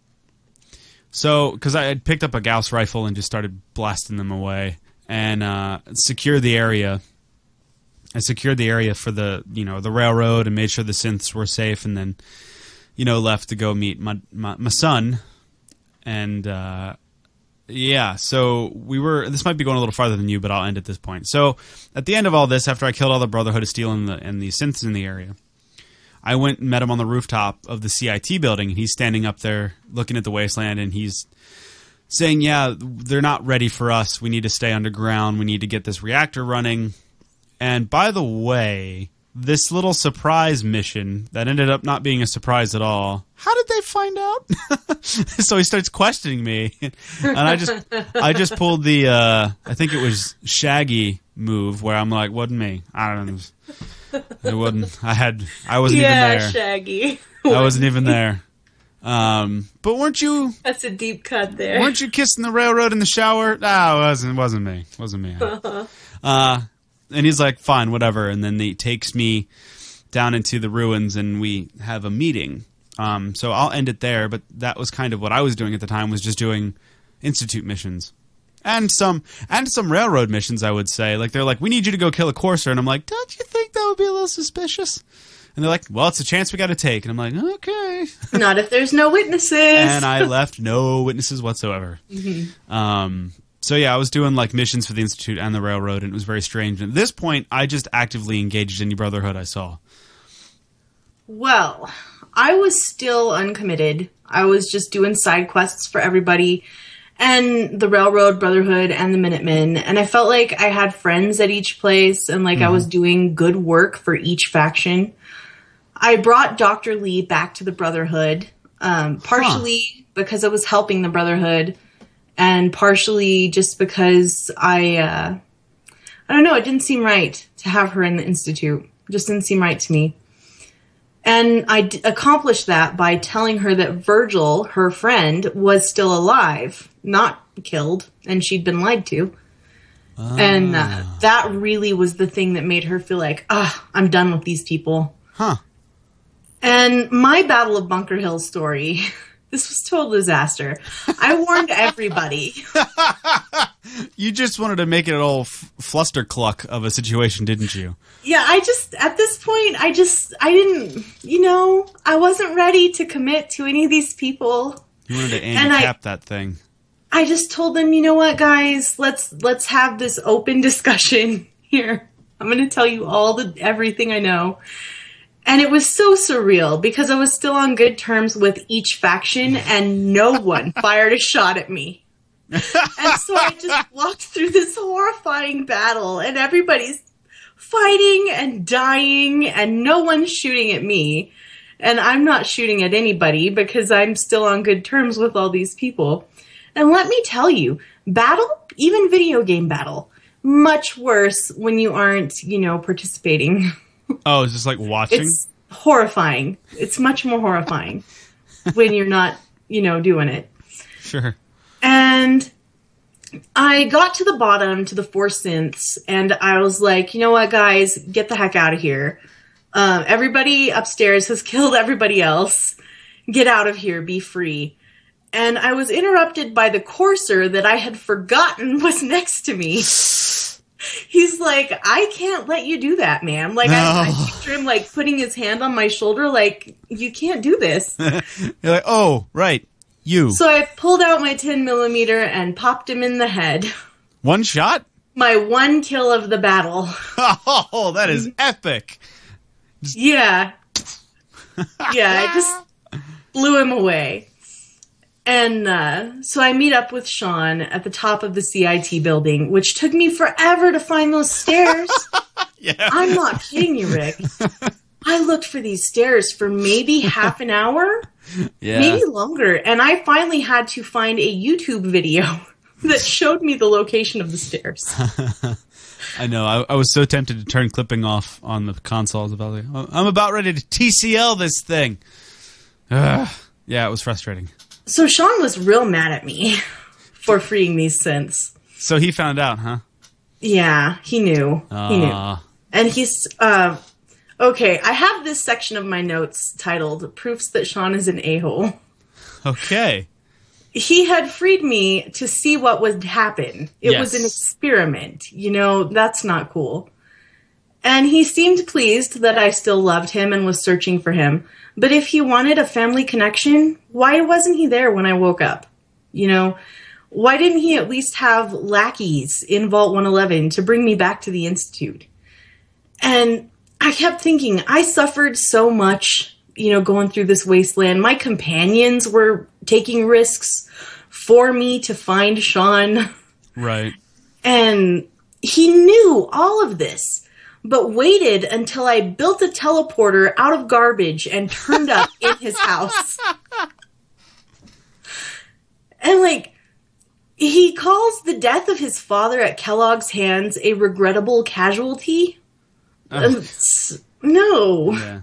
So, because I had picked up a Gauss rifle and just started blasting them away and uh, secured the area. I secured the area for the you know the railroad and made sure the synths were safe, and then you know left to go meet my my, my son. And uh, yeah, so we were. This might be going a little farther than you, but I'll end at this point. So at the end of all this, after I killed all the Brotherhood of Steel and the and the synths in the area, I went and met him on the rooftop of the CIT building, and he's standing up there looking at the wasteland, and he's saying, "Yeah, they're not ready for us. We need to stay underground. We need to get this reactor running." And by the way, this little surprise mission that ended up not being a surprise at all. How did they find out? *laughs* so he starts questioning me, and I just I just pulled the uh, I think it was Shaggy move where I'm like, wasn't me. I don't know. It wasn't. I had. I wasn't yeah, even there. Yeah, shaggy. I wasn't even there. Um, but weren't you That's a deep cut there. weren't you kissing the railroad in the shower? No, it wasn't. it Wasn't me. It wasn't me. Uh, and he's like, fine, whatever. And then he takes me down into the ruins, and we have a meeting. Um, so I'll end it there. But that was kind of what I was doing at the time was just doing institute missions. And some and some railroad missions, I would say. Like they're like, we need you to go kill a courser, and I'm like, don't you think that would be a little suspicious? And they're like, well, it's a chance we got to take, and I'm like, okay. *laughs* Not if there's no witnesses. and I left no witnesses whatsoever. Um, so yeah, I was doing like missions for the institute and the railroad, and it was very strange. And at this point, I just actively engaged any brotherhood I saw. Well, I was still uncommitted. I was just doing side quests for everybody and the Railroad Brotherhood and the Minutemen. And I felt like I had friends at each place and like I was doing good work for each faction. I brought Dr. Li back to the Brotherhood, um, partially because I was helping the Brotherhood and partially just because I, uh, I don't know, it didn't seem right to have her in the Institute. It just didn't seem right to me. And I d- accomplished that by telling her that Virgil, her friend, was still alive, not killed, and she'd been lied to. And uh, that really was the thing that made her feel like, ah, I'm done with these people. Huh. And my Battle of Bunker Hill story, *laughs* this was total disaster. I warned everybody. *laughs* You just wanted to make it all f- fluster cluck of a situation, didn't you? Yeah, I just at this point, I just I didn't, you know, I wasn't ready to commit to any of these people. You wanted to handicap that thing. I just told them, you know what, guys, let's let's have this open discussion *laughs* here. I'm going to tell you all the everything I know. And it was so surreal because I was still on good terms with each faction and no one *laughs* fired a shot at me. and so I just *laughs* walked through this horrifying battle and everybody's fighting and dying and no one's shooting at me. And I'm not shooting at anybody because I'm still on good terms with all these people. And let me tell you, battle, even video game battle, much worse when you aren't, you know, participating. *laughs* Oh, it's just like watching. It's horrifying. It's much more horrifying *laughs* when you're not, you know, doing it. Sure. And I got to the bottom to the four synths, and I was like, you know what, guys, get the heck out of here. Um, everybody upstairs has *laughs* killed everybody else. Get out of here, be free. And I was interrupted by the courser that I had forgotten *laughs* was next to me. He's like, I can't let you do that, ma'am. Like, I, I picture him like putting his hand on my shoulder, like, you can't do this. *laughs* You're like, oh, right, you. So I pulled out my 10 millimeter and popped him in the head. One shot? My one kill of the battle. *laughs* Oh, that is mm-hmm. epic. Yeah. Yeah, I just blew him away. And uh, so I meet up with Sean at the top of the CIT building, which took me forever to find those stairs. *laughs* Yeah. I'm not kidding you, Rick. *laughs* I looked for these stairs for maybe half an hour, yeah. maybe longer, and I finally had to find a YouTube video *laughs* that showed me the location of the stairs. I know. I, I was so tempted to turn clipping off on the consoles about like, "Oh, I'm about ready to TCL this thing. Ugh. Yeah, it was frustrating. So Sean was real mad at me *laughs* for freeing these synths. So he found out, huh? Yeah, he knew. he knew. Ah. And he's uh okay, I have this section of my notes titled Proofs that Sean is an a-hole. Okay. He had freed me to see what would happen. It was an experiment. You know, that's not cool. And he seemed pleased that I still loved him and was searching for him. But if he wanted a family connection, why wasn't he there when I woke up? You know, why didn't he at least have lackeys in Vault 111 to bring me back to the Institute? And I kept thinking, I suffered so much, you know, going through this wasteland. My companions were taking risks for me to find Sean. Right. And he knew all of this, but waited until I built a teleporter out of garbage and turned up in his house. And like, he calls the death of his father at Kellogg's hands a regrettable casualty. Ugh. Um, it's- no. Yeah.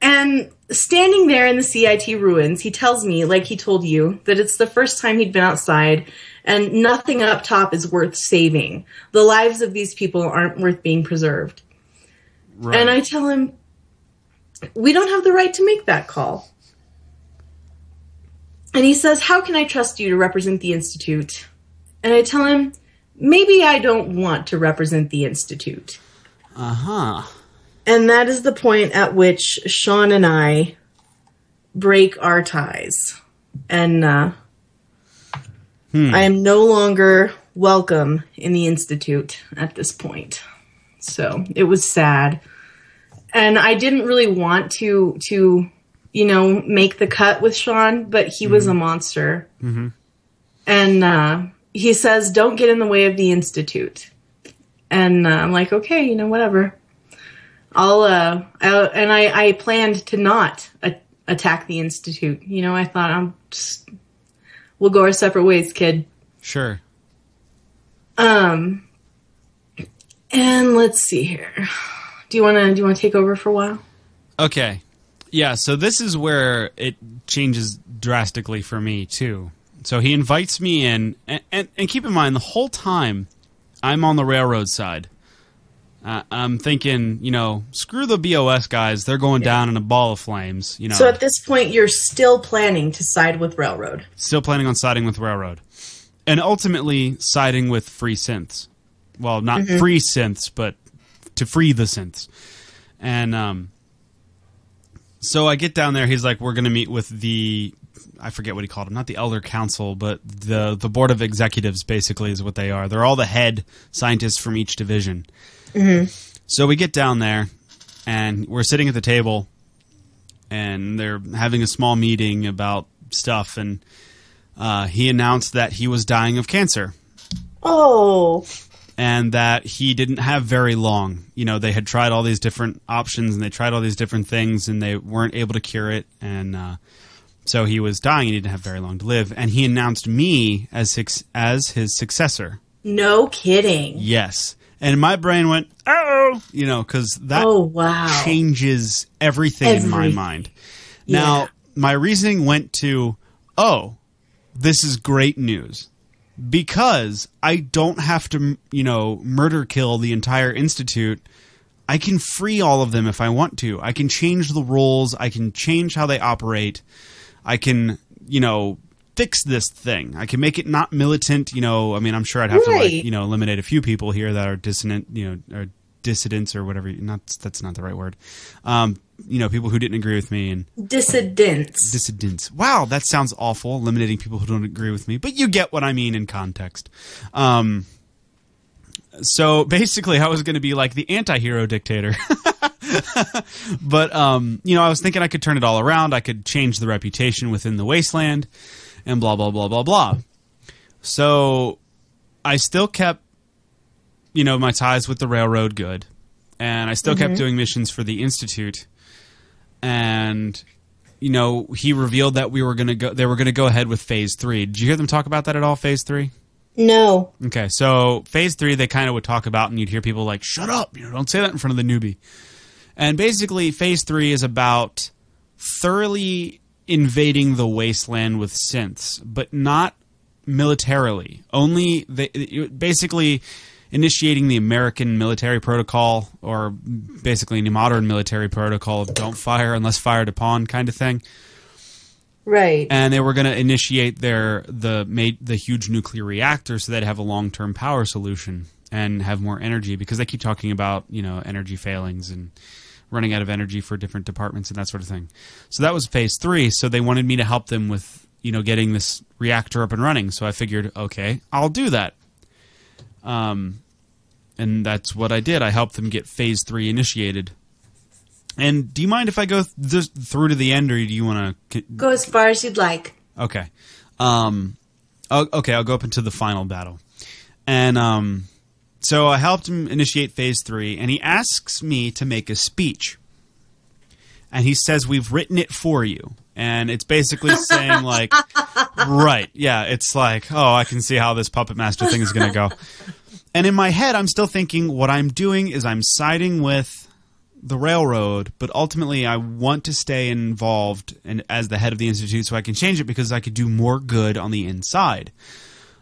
And standing there in the CIT ruins, he tells me, like he told you, that it's the first time he'd been outside and nothing up top is worth saving. The lives of these people aren't worth being preserved. Right. And I tell him, we don't have the right to make that call. And he says, How can I trust you to represent the Institute? And I tell him, Maybe I don't want to represent the Institute. uh huh. And that is the point at which Sean and I break our ties. And uh, I am no longer welcome in the Institute at this point. So it was sad. And I didn't really want to to you know make the cut with Sean, but he was a monster. And uh, he says, "Don't get in the way of the Institute." And uh, I'm like, "Okay, you know, whatever." I'll uh, I, and I, I planned to not a- attack the institute. You know, I thought I'm just we'll go our separate ways, kid. Sure. Um, and let's see here. Do you want to do you want to take over for a while? Okay. Yeah, so this is where it changes drastically for me too. So he invites me in and, and, and keep in mind the whole time I'm on the railroad side. Uh, I'm thinking, you know, screw the BOS guys. They're going down in a ball of flames. You know, So at this point, you're still planning to side with Railroad. still planning on siding with Railroad, and ultimately siding with free synths. Well, not free synths, but to free the synths. And um, so I get down there. He's like, "We're going to meet with the." I forget what he called them, not the Elder Council, but the the Board of Executives. Basically, is what they are. They're all the head scientists from each division. So we get down there, and we're sitting at the table, and they're having a small meeting about stuff, and uh, he announced that he was dying of cancer Oh, and that he didn't have very long. You know, they had tried all these different options and they tried all these different things and they weren't able to cure it. And uh, so he was dying he didn't have very long to live. And he announced me as his, as his successor. no kidding. Yes. And my brain went, oh, you know, because that Oh, wow. changes everything in my mind. Now, Yeah. my reasoning went to, oh, this is great news because I don't have to, you know, murder kill the entire institute. I can free all of them if I want to. I can change the rules. I can change how they operate. I can, you know, fix this thing. I can make it not militant. You know, I mean, I'm sure I'd have to, like, you know, eliminate a few people here that are dissonant, you know, or dissidents or whatever. Not that's not the right word. Um, you know, people who didn't agree with me and Dissidents. dissidents. Wow, that sounds awful. Eliminating people who don't agree with me, but you get what I mean in context. Um, so basically, I was going to be like the anti-hero dictator. *laughs* *laughs* but um, you know, I was thinking I could turn it all around. I could change the reputation within the wasteland, and blah blah blah blah blah. So I still kept, you know, my ties with the railroad good, and I still kept doing missions for the institute. And you know, he revealed that we were going to go. They were going to go ahead with phase three. Did you hear them talk about that at all? Phase three. no. Okay, so phase three, they kind of would talk about, and you'd hear people like, "Shut up! You know, don't say that in front of the newbie." And basically, phase three is about thoroughly invading the wasteland with synths, but not militarily. Only they, basically initiating the American military protocol, or basically any modern military protocol of "don't fire unless fired upon" kind of thing Right. and they were going to initiate their the made the huge nuclear reactor so they'd have a long term power solution and have more energy because they keep talking about you know energy failings and running out of energy for different departments and that sort of thing. So that was phase three. So they wanted me to help them with you know getting this reactor up and running. So I figured, okay, I'll do that. Um, and that's what I did. I helped them get phase three initiated. And do you mind if I go th- through to the end, or do you want to Go as far as you'd like. Okay. Um, okay, I'll go up into the final battle. And um, so I helped him initiate phase three, and he asks me to make a speech. And he says, We've written it for you. And it's basically saying, *laughs* like, right, yeah, it's like, oh, I can see how this puppet master thing is going to go. And in my head, I'm still thinking, what I'm doing is I'm siding with the railroad, but ultimately I want to stay involved and as the head of the institute so I can change it because I could do more good on the inside,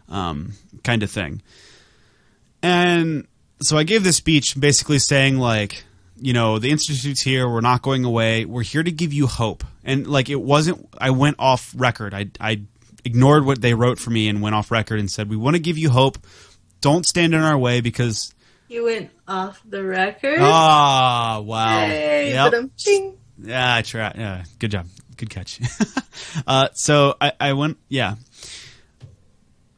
um, kind of thing. And so I gave this speech basically saying like, you know, the institute's here. We're not going away. We're here to give you hope. And like, it wasn't. I went off record. I I ignored what they wrote for me and went off record and said, we want to give you hope. Don't stand in our way because You went off the record. ah wow Hey, Yep. but I'm ching. Yeah, I try. Yeah, good job. Good catch. *laughs* uh, so I, I went. Yeah,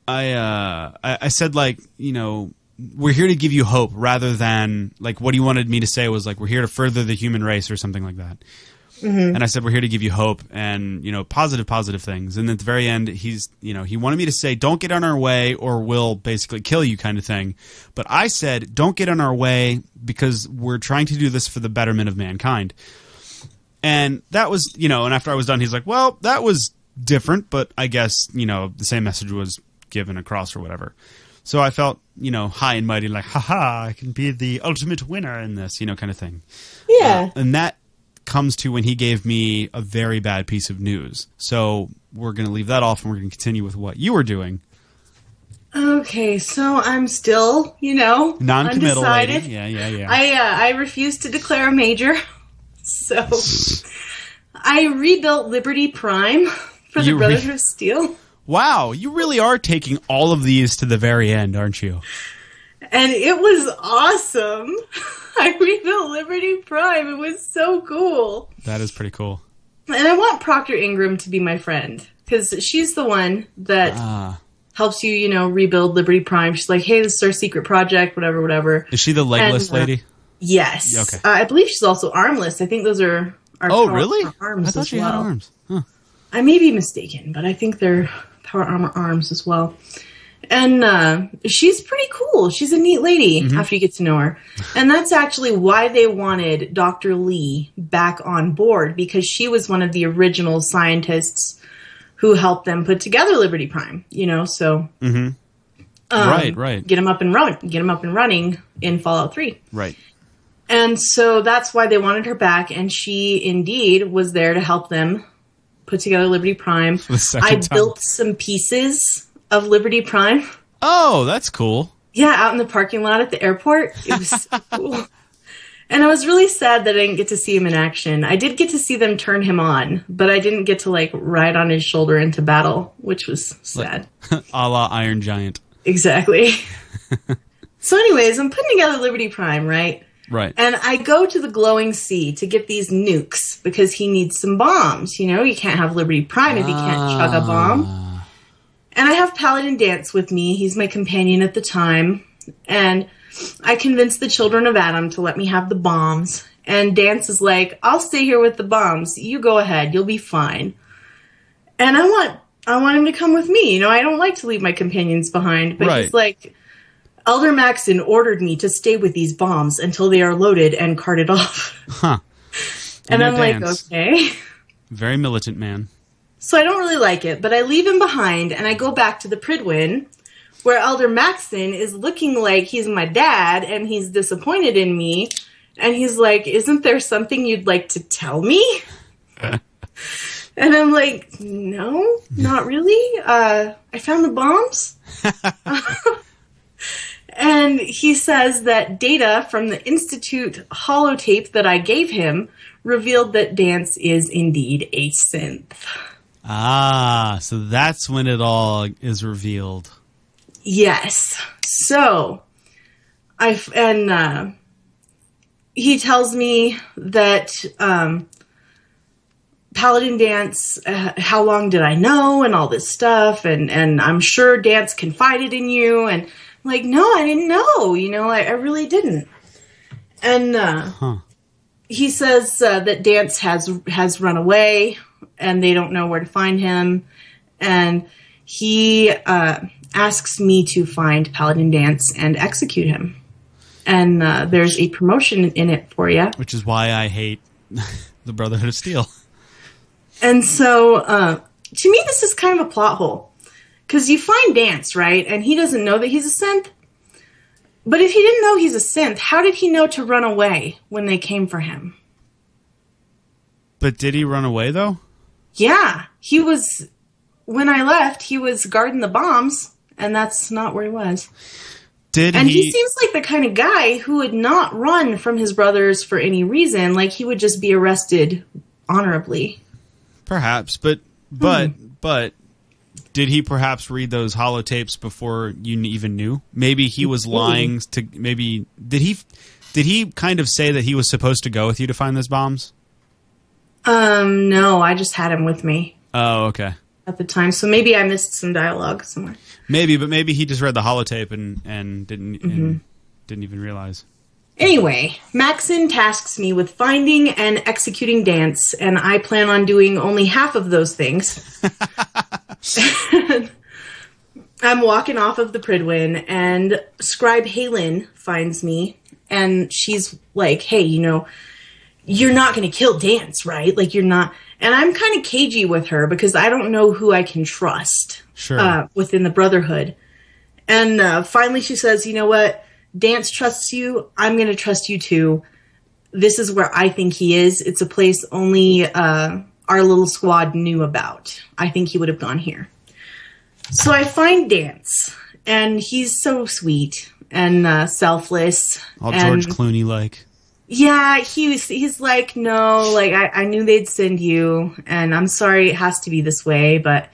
I, uh, I I said like you know we're here to give you hope rather than like what he wanted me to say was like we're here to further the human race or something like that. Mm-hmm. And I said we're here to give you hope and you know positive positive things. And at the very end, he's you know he wanted me to say don't get on our way or we'll basically kill you kind of thing. But I said don't get on our way because we're trying to do this for the betterment of mankind. And that was, you know, and after I was done, he's like, well, that was different, but I guess, you know, the same message was given across or whatever. So I felt, you know, high and mighty, like, haha, I can be the ultimate winner in this, you know, kind of thing. Yeah. And that comes to when he gave me a very bad piece of news. So we're going to leave that off and we're going to continue with what you were doing. Okay, so I'm still, you know, Non-committal lady. undecided. Yeah, yeah, yeah. I uh, I refuse to declare a major, *laughs* so I rebuilt Liberty Prime *laughs* for the You re- Brotherhood of Steel, wow, you really are taking all of these to the very end, aren't you? and it was awesome. *laughs* I rebuilt Liberty Prime. It was so cool, That is pretty cool. and I want Proctor Ingram to be my friend because she's the one that Ah, helps you, you know, rebuild Liberty Prime. She's like, "Hey, this is our secret project, whatever, whatever." is she the legless And, uh, lady? Yes. Okay. Uh, I believe she's also armless. I think those are. are Oh, really? Arms I thought as she well. had arms. Huh. I may be mistaken, but I think they're power armor arms as well. And uh, she's pretty cool. She's a neat lady Mm-hmm. after you get to know her. And that's actually why they wanted Dr. Li back on board because she was one of the original scientists who helped them put together Liberty Prime. You know, so um, right, right, get them up and running, get them up and running in Fallout Three. right. And so that's why they wanted her back, and she indeed was there to help them put together Liberty Prime. *laughs* I time. built some pieces of Liberty Prime. Oh, that's cool. Yeah, out in the parking lot at the airport. It was so *laughs* cool. And I was really sad that I didn't get to see him in action. I did get to see them turn him on, but I didn't get to like ride on his shoulder into battle, which was sad. *laughs* A la Iron Giant. Exactly. so, anyways, I'm putting together Liberty Prime, right? Right. And I go to the glowing sea to get these nukes because he needs some bombs. You know, you can't have Liberty Prime if you can't ah. chug a bomb. And I have Paladin Danse with me. He's my companion at the time. And I convinced the children of Adam to let me have the bombs. And Danse is like, I'll stay here with the bombs. You go ahead. You'll be fine. And I want I want him to come with me. You know, I don't like to leave my companions behind. But Right. he's like, Elder Maxson ordered me to stay with these bombs until they are loaded and carted off. Huh. *laughs* And You I'm know like, okay. *laughs* Very militant man. So I don't really like it, but I leave him behind and I go back to the Pridwen where Elder Maxson is looking like he's my dad and he's disappointed in me. And he's like, Isn't there something you'd like to tell me? *laughs* and I'm like, No, not really. Uh, I found the bombs. And he says that data from the Institute holotape that I gave him revealed that Danse is indeed a synth. Ah, so that's when it all is revealed. Yes. So, I and uh, he tells me that um, Paladin Danse. Uh, how long did I know, and all this stuff, and and I'm sure Danse confided in you, and like, no, I didn't know. You know, I, I really didn't. And uh, Huh. he says uh, that Danse has has run away, and they don't know where to find him, and he uh, asks me to find Paladin Danse and execute him. And uh, there's a promotion in it for you. Which is why I hate *laughs* the Brotherhood of Steel. And so, uh, to me, this is kind of a plot hole. Because you find Danse, right? And he doesn't know that he's a synth. But if he didn't know he's a synth, how did he know to run away when they came for him? But did he run away though? Yeah, he was. When I left, he was guarding the bombs, and that's not where he was. Did And he, he? seems like the kind of guy who would not run from his brothers for any reason. Like he would just be arrested honorably. perhaps, but but Hmm. but did he perhaps read those holotapes before you even knew? Maybe he was lying to. Maybe did he? Did he kind of say that he was supposed to go with you to find those bombs? Um, no, I just had him with me Oh, okay. at the time, so maybe I missed some dialogue somewhere. Maybe, but maybe he just read the holotape and and didn't Mm-hmm. and didn't even realize. Anyway, Maxson tasks me with finding and executing Danse, and I plan on doing only half of those things. *laughs* *laughs* I'm walking off of the Pridwen, and Scribe Haylen finds me, and she's like, "Hey, you know, you're not going to kill Danse, right? Like, you're not." And I'm kind of cagey with her because I don't know who I can trust Sure. uh, within the Brotherhood. And uh, finally, she says, "You know what? Danse trusts you. I'm going to trust you too. This is where I think he is. It's a place only uh, our little squad knew about. I think he would have gone here." So I find Danse, and he's so sweet and uh, selfless. All and George Clooney like. Yeah, he was. He's like, no, like I, I knew they'd send you, and I'm sorry it has to be this way, but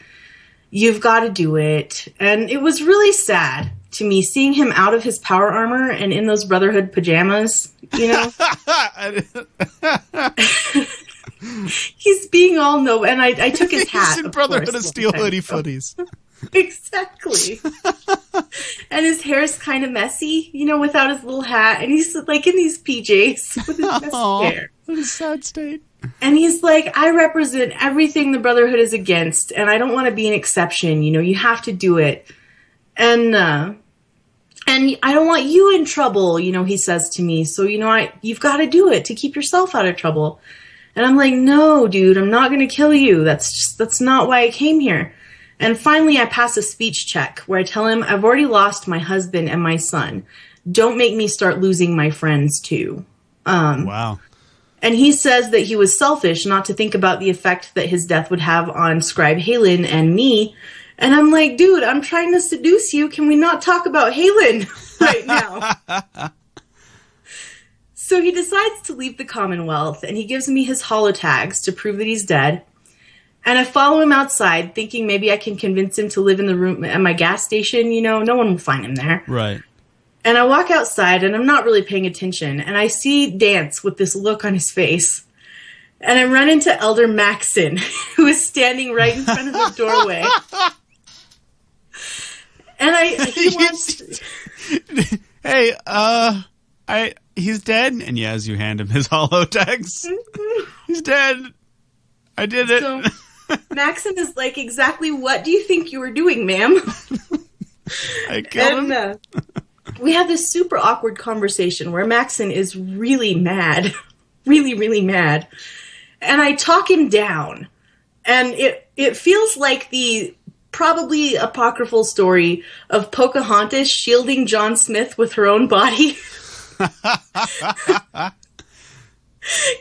you've got to do it. And it was really sad to me seeing him out of his power armor and in those Brotherhood pajamas. You know, *laughs* *laughs* *laughs* *laughs* he's being all no. And I, I took his *laughs* hat. He's in Brotherhood course, of Steel hoodie footies. *laughs* Exactly. and his hair's kind of messy, you know, without his little hat, and he's like in these PJs with his messy Aw, hair. what a sad state. And he's like, I represent everything the Brotherhood is against, and I don't want to be an exception. You know, you have to do it. And uh, and I don't want you in trouble. You know, he says to me. So you know, I you've got to do it to keep yourself out of trouble. And I'm like, no, dude, I'm not going to kill you. That's just that's not why I came here. And finally, I pass a speech check where I tell him I've already lost my husband and my son. Don't make me start losing my friends too. Um, wow. And he says that he was selfish not to think about the effect that his death would have on Scribe Haylen and me. And I'm like, dude, I'm trying to seduce you. Can we not talk about Haylen *laughs* right now? *laughs* so he decides to leave the Commonwealth and he gives me his holotags to prove that he's dead. And I follow him outside, thinking maybe I can convince him to live in the room at my gas station. You know, no one will find him there. Right. And I walk outside and I'm not really paying attention. And I see Danse with this look on his face. And I run into Elder Maxson, *laughs* who is standing right in front of the doorway. *laughs* And I, he wants, *laughs* hey, uh, I he's dead, and yeah, as you hand him his *laughs* tags, he's dead. I did it. so *laughs* Maxson is like, exactly what do you think you were doing, ma'am? I killed And him. uh, we have this super awkward conversation where Maxson is really mad, *laughs* really, really mad, and I talk him down, and it it feels like the probably apocryphal story of Pocahontas shielding John Smith with her own body. *laughs*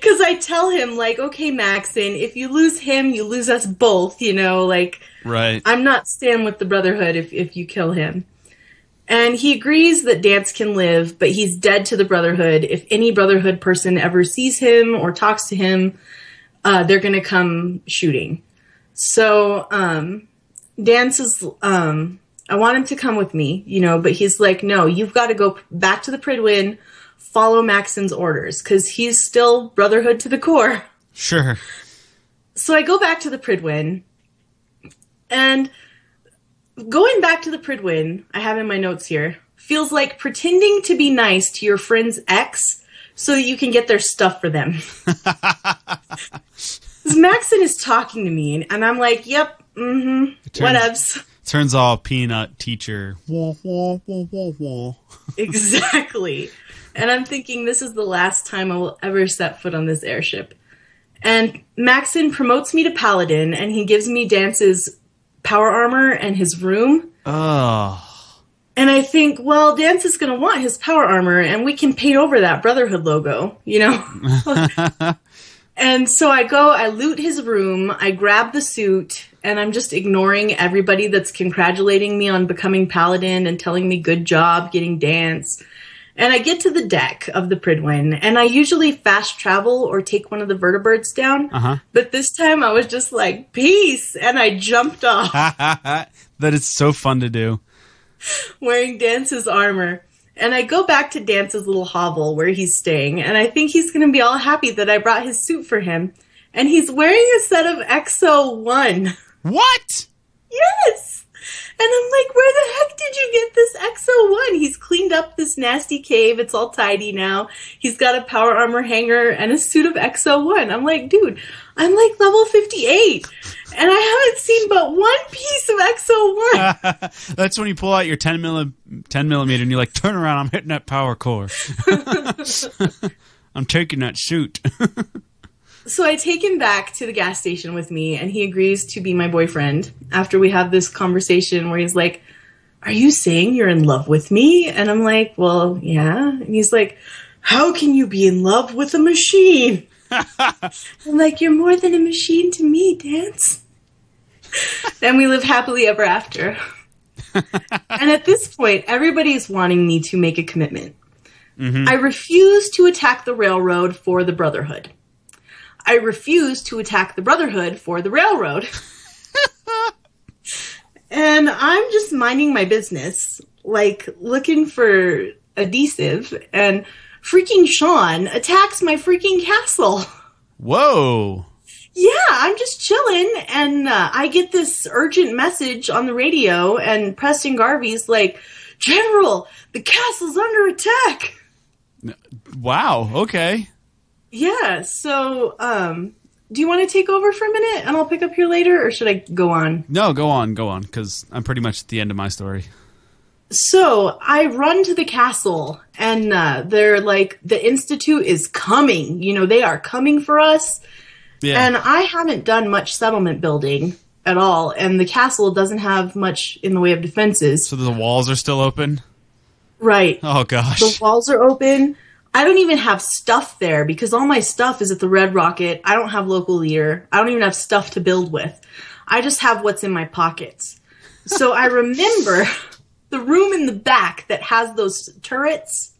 Because I tell him, like, okay, Maxson, if you lose him, you lose us both, you know, like, right. I'm not staying with the Brotherhood if, if you kill him. And he agrees that Danse can live, but he's dead to the Brotherhood. If any Brotherhood person ever sees him or talks to him, uh, they're going to come shooting. So, um, Danse is, um, I want him to come with me, you know, but he's like, no, you've got to go back to the Pridwen, follow Maxson's orders, because he's still Brotherhood to the core Sure. so I go back to the Pridwen, and going back to the Pridwen, I have in my notes here, feels like pretending to be nice to your friend's ex so that you can get their stuff for them. *laughs* Maxon is talking to me, and, I'm like, yep, mm-hmm, turns- whatevs. Turns all peanut teacher. Wah, wah, wah, wah, wah. exactly. And I'm thinking this is the last time I will ever set foot on this airship. And Maxson promotes me to Paladin, and he gives me Danse's power armor and his room. Oh. And I think, well, Danse is going to want his power armor, and we can paint over that Brotherhood logo, you know? *laughs* and so I go, I loot his room, I grab the suit, and I'm just ignoring everybody that's congratulating me on becoming Paladin and telling me good job getting Danse. And I get to the deck of the Pridwen, and I usually fast travel or take one of the vertibirds down. Uh-huh. But this time I was just like, peace! And I jumped off. *laughs* that is so fun to do. wearing Danse's armor. And I go back to Danse's little hovel where he's staying, and I think he's going to be all happy that I brought his suit for him. And he's wearing a set of X-01. What? Yes! And I'm like, where the heck did you get this EXO 1? He's cleaned up this nasty cave. It's all tidy now. He's got a power armor hanger and a suit of X-01. I'm like, dude, I'm like level 58. And I haven't seen but one piece of EXO 1. *laughs* That's when you pull out your 10 milli- 10 millimeter and you're like, turn around, I'm hitting that power core. *laughs* *laughs* I'm taking that suit. So I take him back to the gas station with me, and he agrees to be my boyfriend after we have this conversation where he's like, Are you saying you're in love with me? And I'm like, Well, yeah. And he's like, How can you be in love with a machine? *laughs* I'm like, You're more than a machine to me, Danse. *laughs* and we live happily ever after. *laughs* and at this point, everybody is wanting me to make a commitment. Mm-hmm. I refuse to attack the railroad for the Brotherhood. I refuse to attack the Brotherhood for the railroad. and I'm just minding my business, like looking for adhesive, and freaking Sean attacks my freaking castle. Whoa. Yeah, I'm just chilling, and uh, I get this urgent message on the radio, and Preston Garvey's like, General, the castle's under attack. Wow. Okay. Yeah, so, um, do you want to take over for a minute and I'll pick up here later, or should I go on? No, go on, go on, because I'm pretty much at the end of my story. So I run to the castle, and uh, they're like, the Institute is coming. You know, they are coming for us. Yeah. And I haven't done much settlement building at all, and the castle doesn't have much in the way of defenses. so the walls are still open. Right. Oh gosh. The walls are open. I don't even have stuff there because all my stuff is at the Red Rocket. I don't have local leader. I don't even have stuff to build with. I just have what's in my pockets. So I *laughs* remember the room in the back that has those turrets.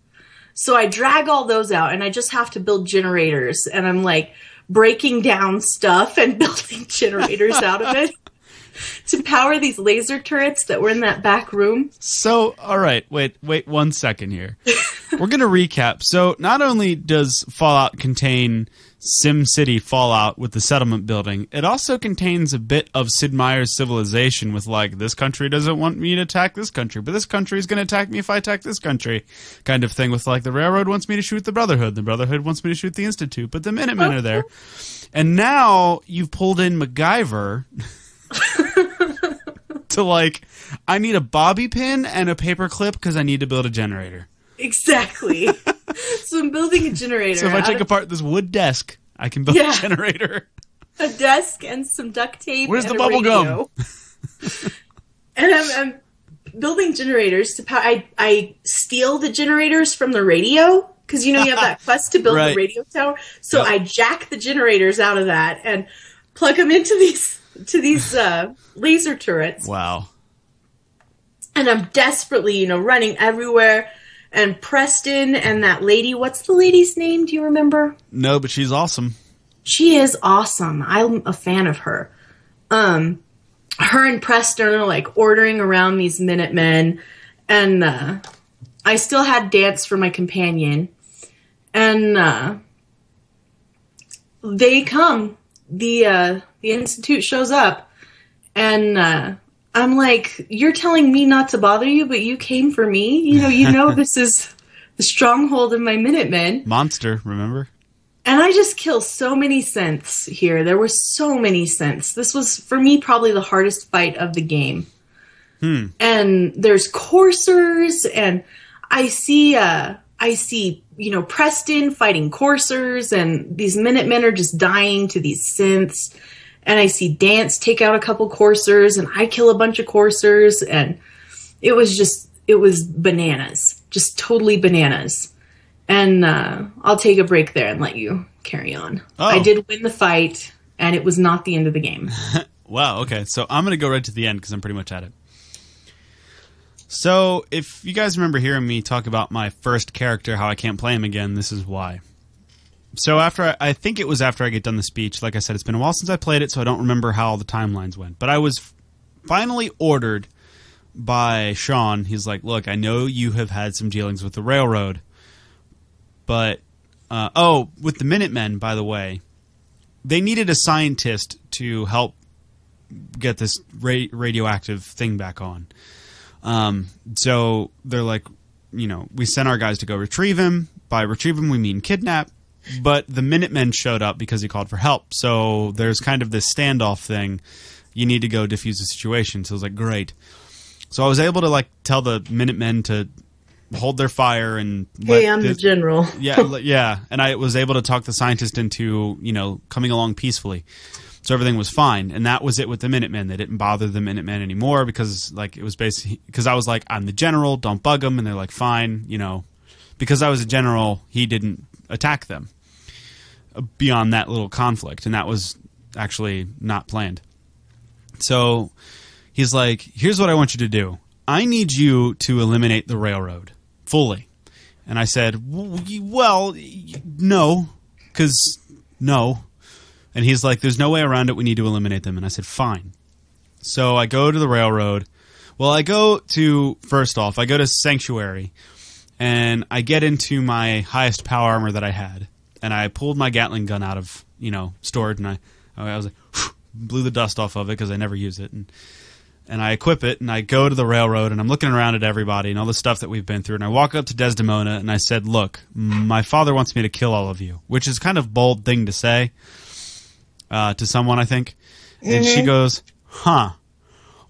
So I drag all those out and I just have to build generators and I'm like breaking down stuff and *laughs* building generators out of it *laughs* to power these laser turrets that were in that back room. So, all right, wait, wait one second here. *laughs* We're going to recap. So, not only does Fallout contain SimCity Fallout with the settlement building, it also contains a bit of Sid Meier's civilization with, like, this country doesn't want me to attack this country, but this country is going to attack me if I attack this country, kind of thing with, like, the railroad wants me to shoot the Brotherhood, the Brotherhood wants me to shoot the Institute, but the Minutemen are there. Oh, and now you've pulled in MacGyver *laughs* *laughs* to, like, I need a bobby pin and a paper clip because I need to build a generator. Exactly. *laughs* so I'm building a generator. So if I take of apart this wood desk, I can build Yeah. a generator. a desk and some duct tape. Where's and the bubble gum? *laughs* and I'm, I'm building generators to power. I I steal the generators from the radio because you know you have that quest to build Right. the radio tower. So Yep. I jack the generators out of that and plug them into these to these uh, laser turrets. Wow. And I'm desperately, you know, running everywhere. And Preston and that lady, what's the lady's name? Do you remember? No, but she's awesome. she is awesome. I'm a fan of her. Um, her and Preston are like ordering around these Minutemen, and uh, I still had Danse for my companion, and uh, they come. the uh, The institute shows up, and uh, I'm like, "You're telling me not to bother you, but you came for me. You know, you know *laughs* this is the stronghold of my Minutemen." Monster, remember? And I just kill so many synths here. There were so many synths. This was, for me, probably the hardest fight of the game. And there's coursers, and I see, uh, I see, you know, Preston fighting coursers, and these Minutemen are just dying to these synths. And I see Danse take out a couple coursers, and I kill a bunch of coursers, and it was just, it was bananas. Just totally bananas and uh, I'll take a break there and let you carry on. Oh. I did win the fight, and it was not the end of the game. *laughs* Wow, okay. So I'm going to go right to the end because I'm pretty much at it. So, if you guys remember hearing me talk about my first character, how I can't play him again, this is why. So, after I, I think it was after I get done the speech, like I said, it's been a while since I played it, so I don't remember how the timelines went. But I was finally ordered by Sean. He's like, Look, I know you have had some dealings with the railroad, but. Uh, oh, with the Minutemen, by the way, they needed a scientist to help get this ra- radioactive thing back on. Um, so they're like, you know, we sent our guys to go retrieve him. By retrieve him, we mean kidnap. But the Minutemen showed up because he called for help. So there's kind of this standoff thing. You need to go defuse the situation. So I was like, great. So I was able to like tell the Minutemen to hold their fire and Hey, I'm the the- general. *laughs* yeah, yeah, and I was able to talk the scientist into you know coming along peacefully, so everything was fine, and that was it with the Minutemen. They didn't bother the Minutemen anymore because like it was basically because I was like I'm the general, don't bug them, and they're like fine, you know, because I was a general, he didn't attack them beyond that little conflict, and that was actually not planned. So he's like, "Here's what I want you to do. I need you to eliminate the railroad fully." And I said, "Well, no, because no." And he's like, "There's no way around it. We need to eliminate them." And I said, "Fine." So I go to the railroad. Well, I go to first off, I go to Sanctuary, and I get into my highest power armor that I had, and I pulled my Gatling gun out of you know stored, and I I was like blew the dust off of it because I never use it, and and I equip it, and I go to the railroad, and I'm looking around at everybody and all the stuff that we've been through, and I walk up to Desdemona, and I said, "Look, my father wants me to kill all of you," which is kind of bold thing to say uh, to someone, I think, and she goes, "Huh."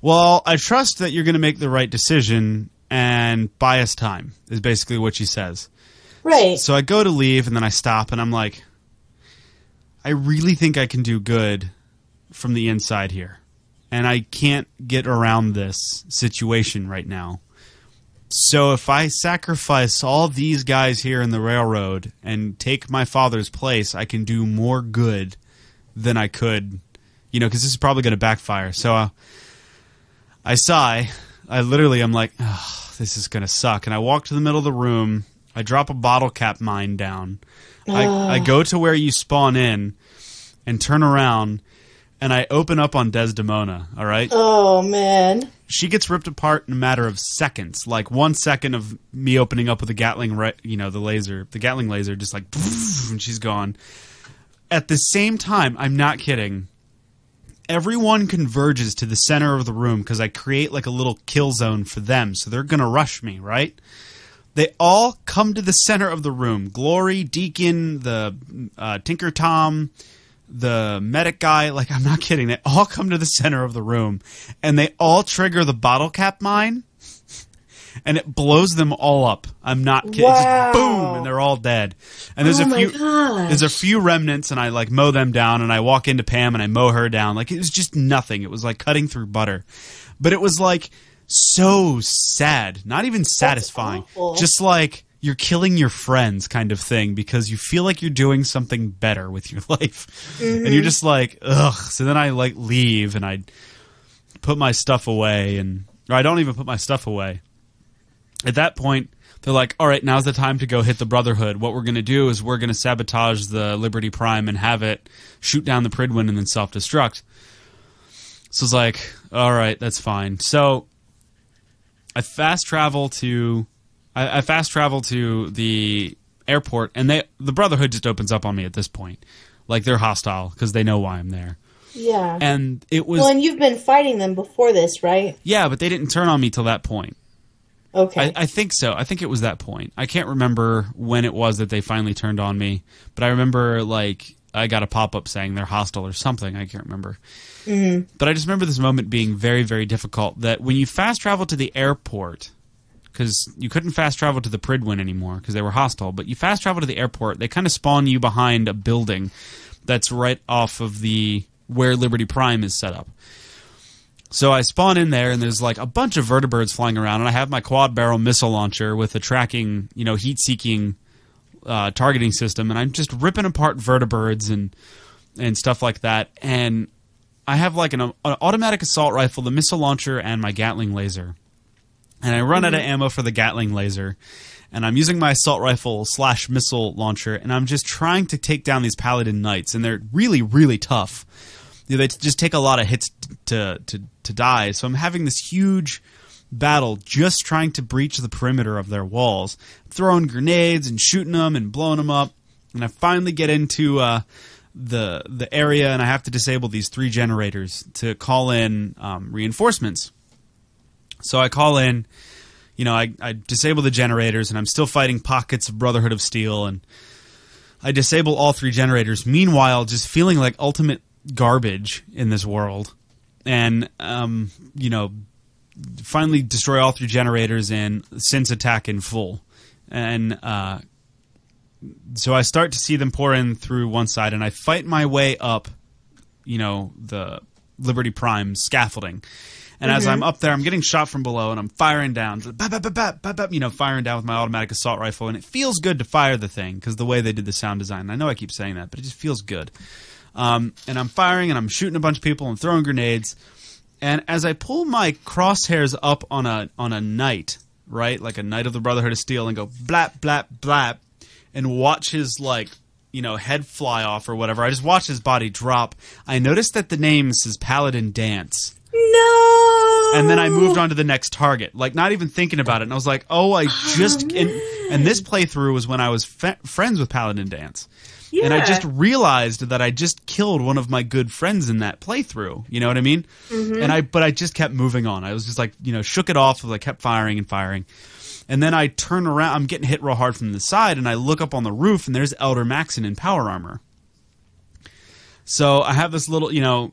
Well, I trust that you're going to make the right decision and buy us time, is basically what she says. Right. So I go to leave and then I stop and I'm like, I really think I can do good from the inside here. And I can't get around this situation right now. So if I sacrifice all these guys here in the railroad and take my father's place, I can do more good than I could, you know, because this is probably going to backfire. So uh, I sigh. I literally am like, oh, this is going to suck. And I walk to the middle of the room. I drop a bottle cap mine down. I, I go to where you spawn in and turn around and I open up on Desdemona. All right. oh man. She gets ripped apart in a matter of seconds. Like one second of me opening up with the Gatling, ra- you know, the laser, the Gatling laser, just like, *laughs* and she's gone. At the same time, I'm not kidding. Everyone converges to the center of the room because I create like a little kill zone for them, so they're gonna rush me, right? They all come to the center of the room. Glory, Deacon, the uh, Tinker Tom, the medic guy. Like I'm not kidding. They all come to the center of the room, and they all trigger the bottle cap mine, and it blows them all up. I'm not kidding. Wow. boom, and they're all dead. And there's Oh a few. gosh. There's a few remnants, and I like mow them down, and I walk into Pam and I mow her down. Like it was just nothing. It was like cutting through butter, but it was like so sad. Not even satisfying. Just like you're killing your friends, kind of thing, because you feel like you're doing something better with your *laughs* life, and you're just like ugh. So then I like leave and I put my stuff away, and or I don't even put my stuff away. At that point, they're like, all right, now's the time to go hit the Brotherhood. What we're going to do is we're going to sabotage the Liberty Prime and have it shoot down the Pridwen and then self destruct. So it's like, all right, that's fine. So I fast travel to, I, I fast travel to the airport, and they the Brotherhood just opens up on me at this point, like they're hostile because they know why I'm there. Yeah. And it was, well, and you've been fighting them before this, right? yeah, but they didn't turn on me till that point. Okay. I, I think so. I think it was that point. I can't remember when it was that they finally turned on me, but I remember like I got a pop up saying they're hostile or something. I can't remember. Mm-hmm. But I just remember this moment being very, very difficult. That when you fast travel to the airport, because you couldn't fast travel to the Pridwen anymore because they were hostile, but you fast travel to the airport, they kind of spawn you behind a building that's right off of the where Liberty Prime is set up. So I spawn in there, and there's like a bunch of vertibirds flying around, and I have my quad barrel missile launcher with a tracking, you know, heat seeking uh, targeting system, and I'm just ripping apart vertibirds and and stuff like that. And I have like an, an automatic assault rifle, the missile launcher, and my Gatling laser. And I run out of ammo for the Gatling laser, and I'm using my assault rifle slash missile launcher, and I'm just trying to take down these paladin knights, and they're really, really tough. Know, they just take a lot of hits to to to die. So I'm having this huge battle just trying to breach the perimeter of their walls, throwing grenades and shooting them and blowing them up. And I finally get into uh, the the area, and I have to disable these three generators to call in um, reinforcements. So I call in, you know, I, I disable the generators, and I'm still fighting pockets of Brotherhood of Steel, and I disable all three generators. Meanwhile, just feeling like ultimate garbage in this world, and um, you know, finally destroy all three generators and synths attack in full, and uh, so I start to see them pour in through one side, and I fight my way up, you know, the Liberty Prime scaffolding. And as I'm up there, I'm getting shot from below, and I'm firing down, bap, bap, bap, you know, firing down with my automatic assault rifle, and it feels good to fire the thing because the way they did the sound design. I know I keep saying that, but it just feels good. Um, and I'm firing, and I'm shooting a bunch of people, and throwing grenades, And as I pull my crosshairs up on a on a knight, right, like a knight of the Brotherhood of Steel, and go blap blap blap, and watch his like you know head fly off or whatever. I just watch his body drop. I noticed that the name says Paladin Danse. No. And then I moved on to the next target, like not even thinking about it. And I was like, "Oh, I just." and, and this playthrough was when I was fe- friends with Paladin Danse, and I just realized that I just killed one of my good friends in that playthrough. You know what I mean? Mm-hmm. And I, but I just kept moving on. I was just like, you know, shook it off. I kept firing and firing. And then I turn around. I'm getting hit real hard from the side, and I look up on the roof, and there's Elder Maxson in power armor. So I have this little, you know,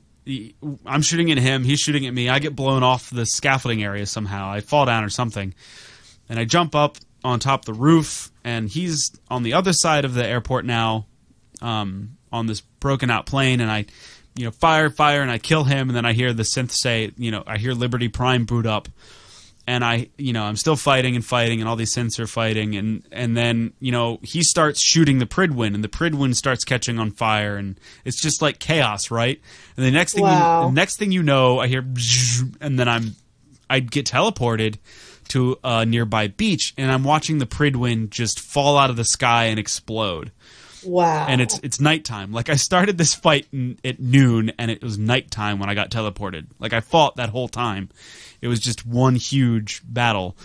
I'm shooting at him, he's shooting at me. I get blown off the scaffolding area somehow. I fall down or something. And I jump up on top of the roof, and he's on the other side of the airport now, um, on this broken out plane. And I, you know, fire, fire, and I kill him. And then I hear the synth say, you know, I hear Liberty Prime boot up and I, you know, I'm still fighting and fighting, and all these synths are fighting, and and then you know he starts shooting the Pridwen, and the Pridwen starts catching on fire, and it's just like chaos, right? And the next thing, Wow. you, the next thing you know, I hear, and then I'm, I get teleported to a nearby beach, and I'm watching the Pridwen just fall out of the sky and explode Wow. and it's it's nighttime. Like I started this fight at noon, and it was nighttime when I got teleported. Like I fought that whole time. It was just one huge battle,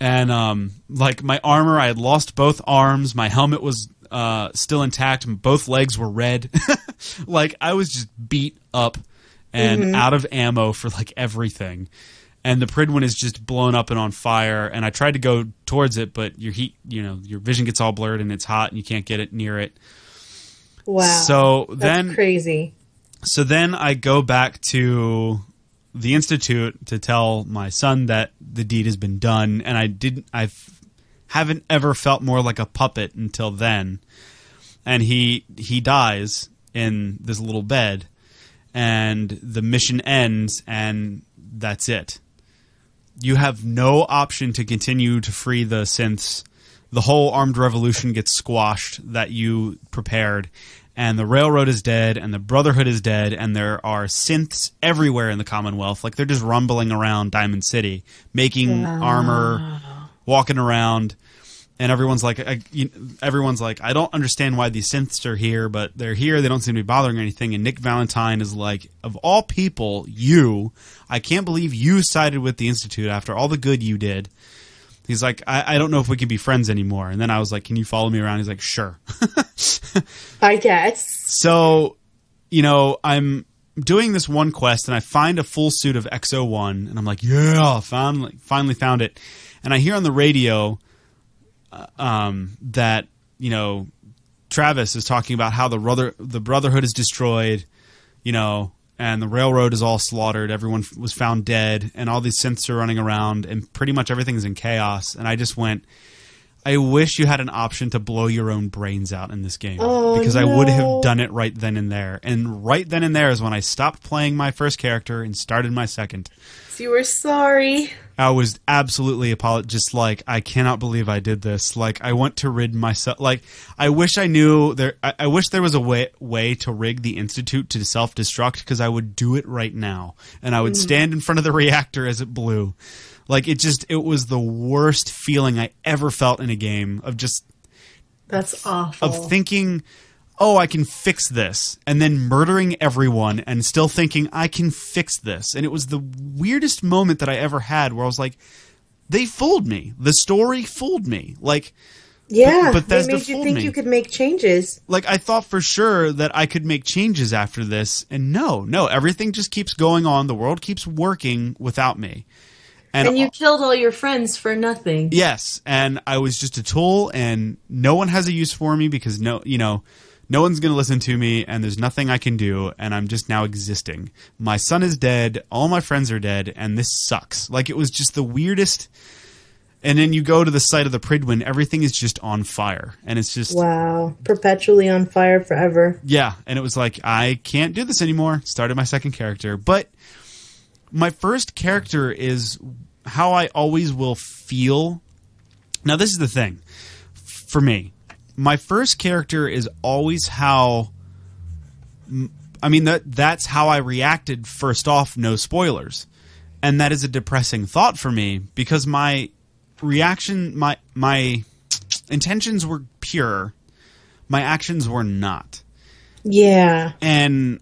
and um, like my armor, I had lost both arms. My helmet was uh, still intact. and Both legs were red. *laughs* like I was just beat up and out of ammo for like everything. And the Pridwen is just blown up and on fire. And I tried to go towards it, but your heat, you know, your vision gets all blurred and it's hot and you can't get it near it. wow. So That's then, crazy. so then I go back to the institute to tell my son that the deed has been done, and I didn't. I haven't ever felt more like a puppet until then. And he he dies in this little bed, and the mission ends, and that's it. You have no option to continue to free the synths. The whole armed revolution gets squashed that you prepared, and the railroad is dead, and the brotherhood is dead, and there are synths everywhere in the Commonwealth. Like they're just rumbling around Diamond City, making armor, walking around, and everyone's like, I, you, everyone's like, I don't understand why these synths are here, but they're here. They don't seem to be bothering anything. And Nick Valentine is like, of all people, you, I can't believe you sided with the Institute after all the good you did. He's like, I, I don't know if we can be friends anymore. And then I was like, Can you follow me around? He's like, Sure. *laughs* I guess. So, you know, I'm doing this one quest and I find a full suit of X-01 and I'm like, yeah, finally, finally found it. And I hear on the radio uh, um, that, you know, Travis is talking about how the brother the brotherhood is destroyed, you know, and the railroad is all slaughtered. Everyone was found dead, and all these synths are running around, and pretty much everything's in chaos. And I just went, I wish you had an option to blow your own brains out in this game Oh, because I would have done it right then and there. And right then and there is when I stopped playing my first character and started my second. You were sorry. I was absolutely apolog- just like I cannot believe I did this. Like I want to rid myself. Like I wish I knew there. I, I wish there was a way way to rig the institute to self destruct because I would do it right now, and I would mm. stand in front of the reactor as it blew. Like it just it was the worst feeling I ever felt in a game of just That's awful. of thinking, oh, I can fix this, and then murdering everyone and still thinking, I can fix this. And it was the weirdest moment that I ever had where I was like, they fooled me. The story fooled me. Like, yeah, but they Bethesda made you think me. you could make changes. like I thought for sure that I could make changes after this, and no, no, everything just keeps going on. The world keeps working without me. And you killed all your friends for nothing. Yes, and I was just a tool, and no one has a use for me because no, you know, no one's going to listen to me, and there's nothing I can do, and I'm just now existing. My son is dead, all my friends are dead, and this sucks. Like it was just the weirdest. And then you go to the site of the Pridwen, everything is just on fire, and it's just Wow, perpetually on fire forever. yeah, and it was like I can't do this anymore. Started my second character, but my first character is how I always will feel. Now, this is the thing for me. My first character is always how I mean that that's how I reacted first off, no spoilers. And that is a depressing thought for me because my reaction my my intentions were pure. My actions were not. Yeah. And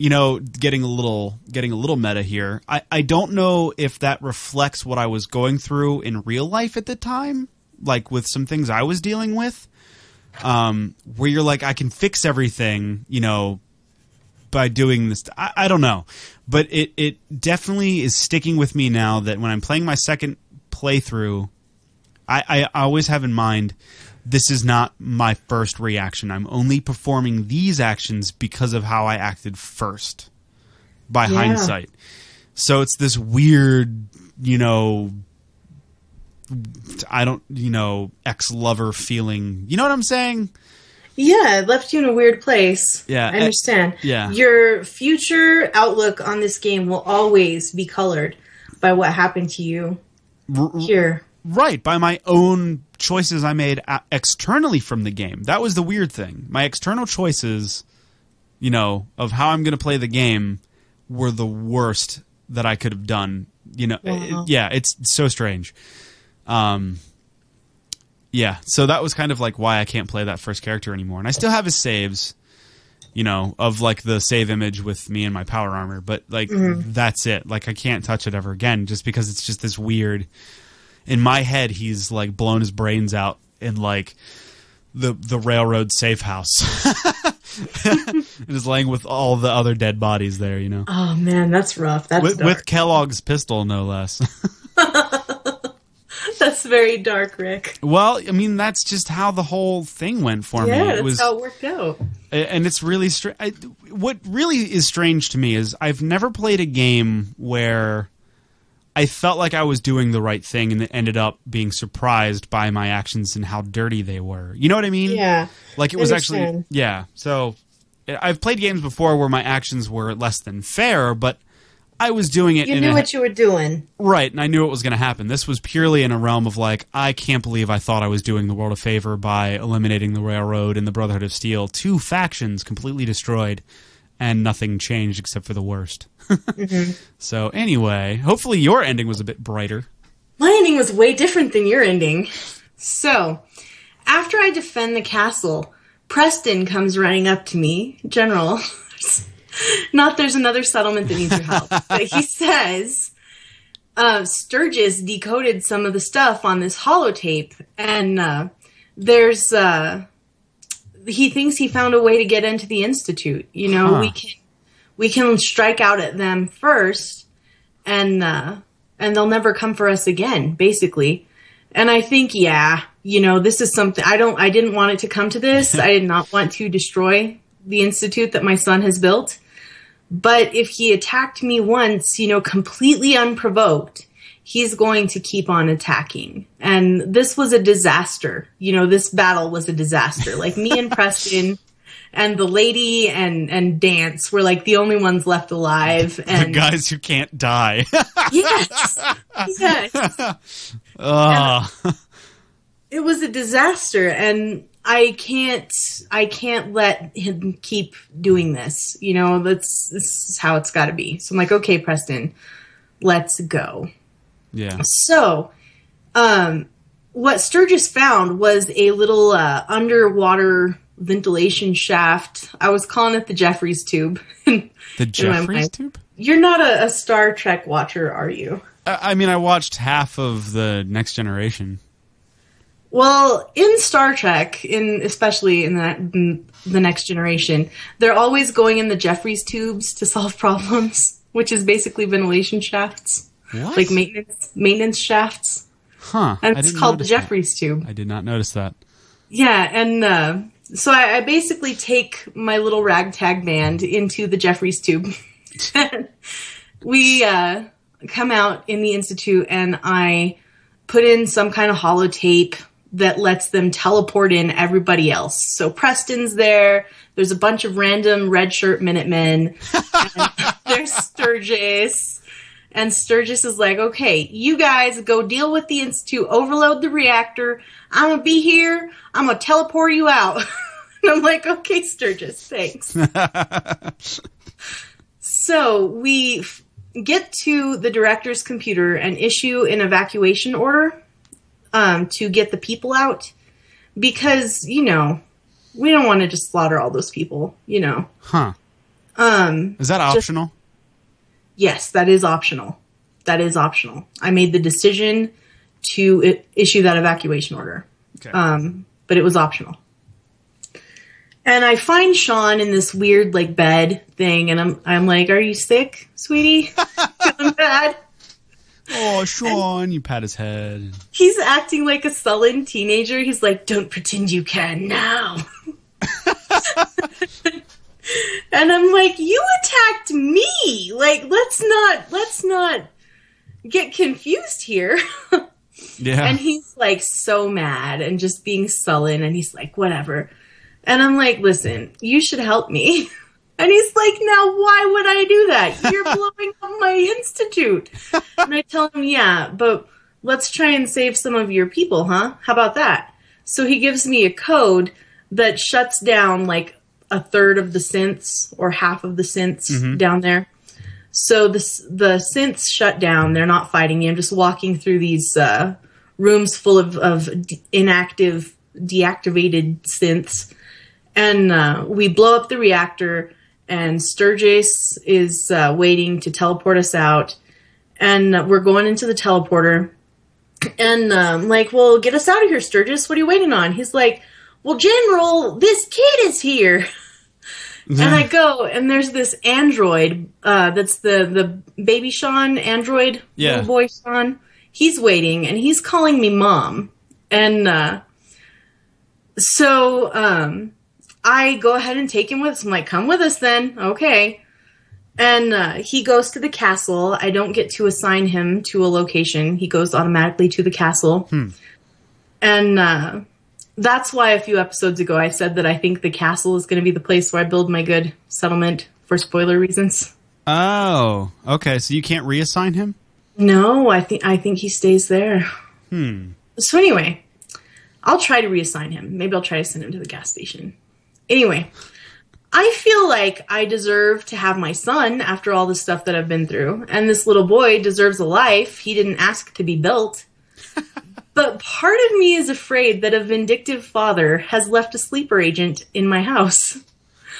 you know, getting a little getting a little meta here. I, I don't know if that reflects what I was going through in real life at the time, like with some things I was dealing with. Um, where you're like, I can fix everything, you know, by doing this. I, I don't know, but it it definitely is sticking with me now that when I'm playing my second playthrough, I, I always have in mind this is not my first reaction. I'm only performing these actions because of how I acted first by Yeah. hindsight. So it's this weird, you know, I don't, you know, ex lover feeling. You know what I'm saying? Yeah, it left you in a weird place. Yeah, I eh, understand. yeah. Your future outlook on this game will always be colored by what happened to you R- here. Right, by my own choices I made externally from the game. That was the weird thing. My external choices, you know, of how I'm going to play the game were the worst that I could have done. You know, Wow. it- yeah, it's so strange. Um, yeah, so that was kind of like why I can't play that first character anymore. And I still have his saves, you know, of like the save image with me and my power armor, but like that's it. Like I can't touch it ever again just because it's just this weird in my head he's like blown his brains out in like the the railroad safe house *laughs* and is laying with all the other dead bodies there you know Oh man, that's rough. That's with, with kellogg's pistol no less *laughs* that's very dark, Rick. well i mean that's just how the whole thing went for Yeah, me that's it was how it worked out. and it's really str- I, what really is strange to me is I've never played a game where I felt like I was doing the right thing and it ended up being surprised by my actions and how dirty they were. You know what I mean? Yeah. Like it was actually yeah. So I've played games before where my actions were less than fair, but I was doing it You knew what you were doing. Right, and I knew it was going to happen. This was purely in a realm of like, I can't believe I thought I was doing the world a favor by eliminating the Railroad and the Brotherhood of Steel, two factions completely destroyed, and nothing changed except for the worst. *laughs* Mm-hmm. So anyway, hopefully your ending was a bit brighter. My ending was way different than your ending. So, after I defend the castle, Preston comes running up to me, General. *laughs* Not there's another settlement that needs your help, but he *laughs* says, uh, Sturgis decoded some of the stuff on this holotape, and uh, there's uh, he thinks he found a way to get into the institute. You know, Huh. we can we can strike out at them first, and uh, and they'll never come for us again, basically. And I think, yeah, you know, this is something I don't, I didn't want it to come to this. *laughs* I did not want to destroy the institute that my son has built. But if he attacked me once, you know, completely unprovoked, he's going to keep on attacking. And this was a disaster. You know, this battle was a disaster. Like me and *laughs* Preston and the lady and, and Danse were like the only ones left alive. The guys who can't die. *laughs* yes, yes. *laughs* Ah. Ugh. it was a disaster and i can't i can't let him keep doing this you know that's this is how it's got to be so i'm like okay preston let's go yeah. so um what sturgis found was a little uh, underwater ventilation shaft i was calling it the Jefferies tube *laughs* The Jefferies tube? you're not a, a star trek watcher are you I I mean, I watched half of the Next Generation. Well, in Star Trek, in especially in the, in the next generation, they're always going in the Jefferies tubes to solve *laughs* problems, which is basically ventilation shafts, What? like maintenance maintenance shafts, huh? and it's called the notice that. Jefferies tube. I did not notice that. Yeah, and uh, so I, I basically take my little ragtag band into the Jefferies tube. *laughs* we uh, come out in the institute, and I put in some kind of holotape that lets them teleport in everybody else. So Preston's there. There's a bunch of random red shirt Minutemen. *laughs* there's Sturgis. And Sturgis is like, okay, you guys go deal with the Institute, overload the reactor. I'm gonna be here. I'm gonna teleport you out. *laughs* and I'm like, okay, Sturgis, thanks. *laughs* So we f- get to the director's computer and issue an evacuation order um, to get the people out because you know we don't want to just slaughter all those people. You know. Huh. Um, Is that optional? yes, that is optional. That is optional. I made the decision to I- issue that evacuation order. Okay. um, but it was optional. And I find Sean in this weird like bed thing, and I'm I'm like, "Are you sick, sweetie? *laughs* Feeling bad?" Oh, Sean, you pat his head. He's acting like a sullen teenager. He's like, "Don't pretend you can now." *laughs* and I'm like, "You attacked me. Like, let's not let's not get confused here." *laughs* Yeah. And he's like so mad and just being sullen and he's like, whatever. And I'm like, listen, you should help me. *laughs* And he's like, now why would I do that? You're *laughs* blowing up my institute. And I tell him, yeah, but let's try and save some of your people, huh? How about that? So he gives me a code that shuts down like a third of the synths or half of the synths down there. So the the synths shut down. They're not fighting me. I'm just walking through these uh, rooms full of, of inactive, deactivated synths, and uh, we blow up the reactor. And Sturgis is uh, waiting to teleport us out, and we're going into the teleporter. And um, like, well, get us out of here, Sturgis. What are you waiting on? He's like, well, General, this kid is here. *laughs* And I go, and there's this android uh, that's the the baby Sean android, Yeah. little boy Sean. He's waiting, and he's calling me mom. And uh, so um, I go ahead and take him with us. I'm like, come with us then, okay. And uh, he goes to the castle. I don't get to assign him to a location. He goes automatically to the castle. And uh, that's why a few episodes ago I said that I think the castle is going to be the place where I build my good settlement for spoiler reasons. oh, okay. So you can't reassign him? No, I think I think he stays there. Hmm. So anyway, I'll try to reassign him. Maybe I'll try to send him to the gas station. Anyway, I feel like I deserve to have my son after all the stuff that I've been through, and this little boy deserves a life. He didn't ask to be built. *laughs* but part of me is afraid that a vindictive father has left a sleeper agent in my house.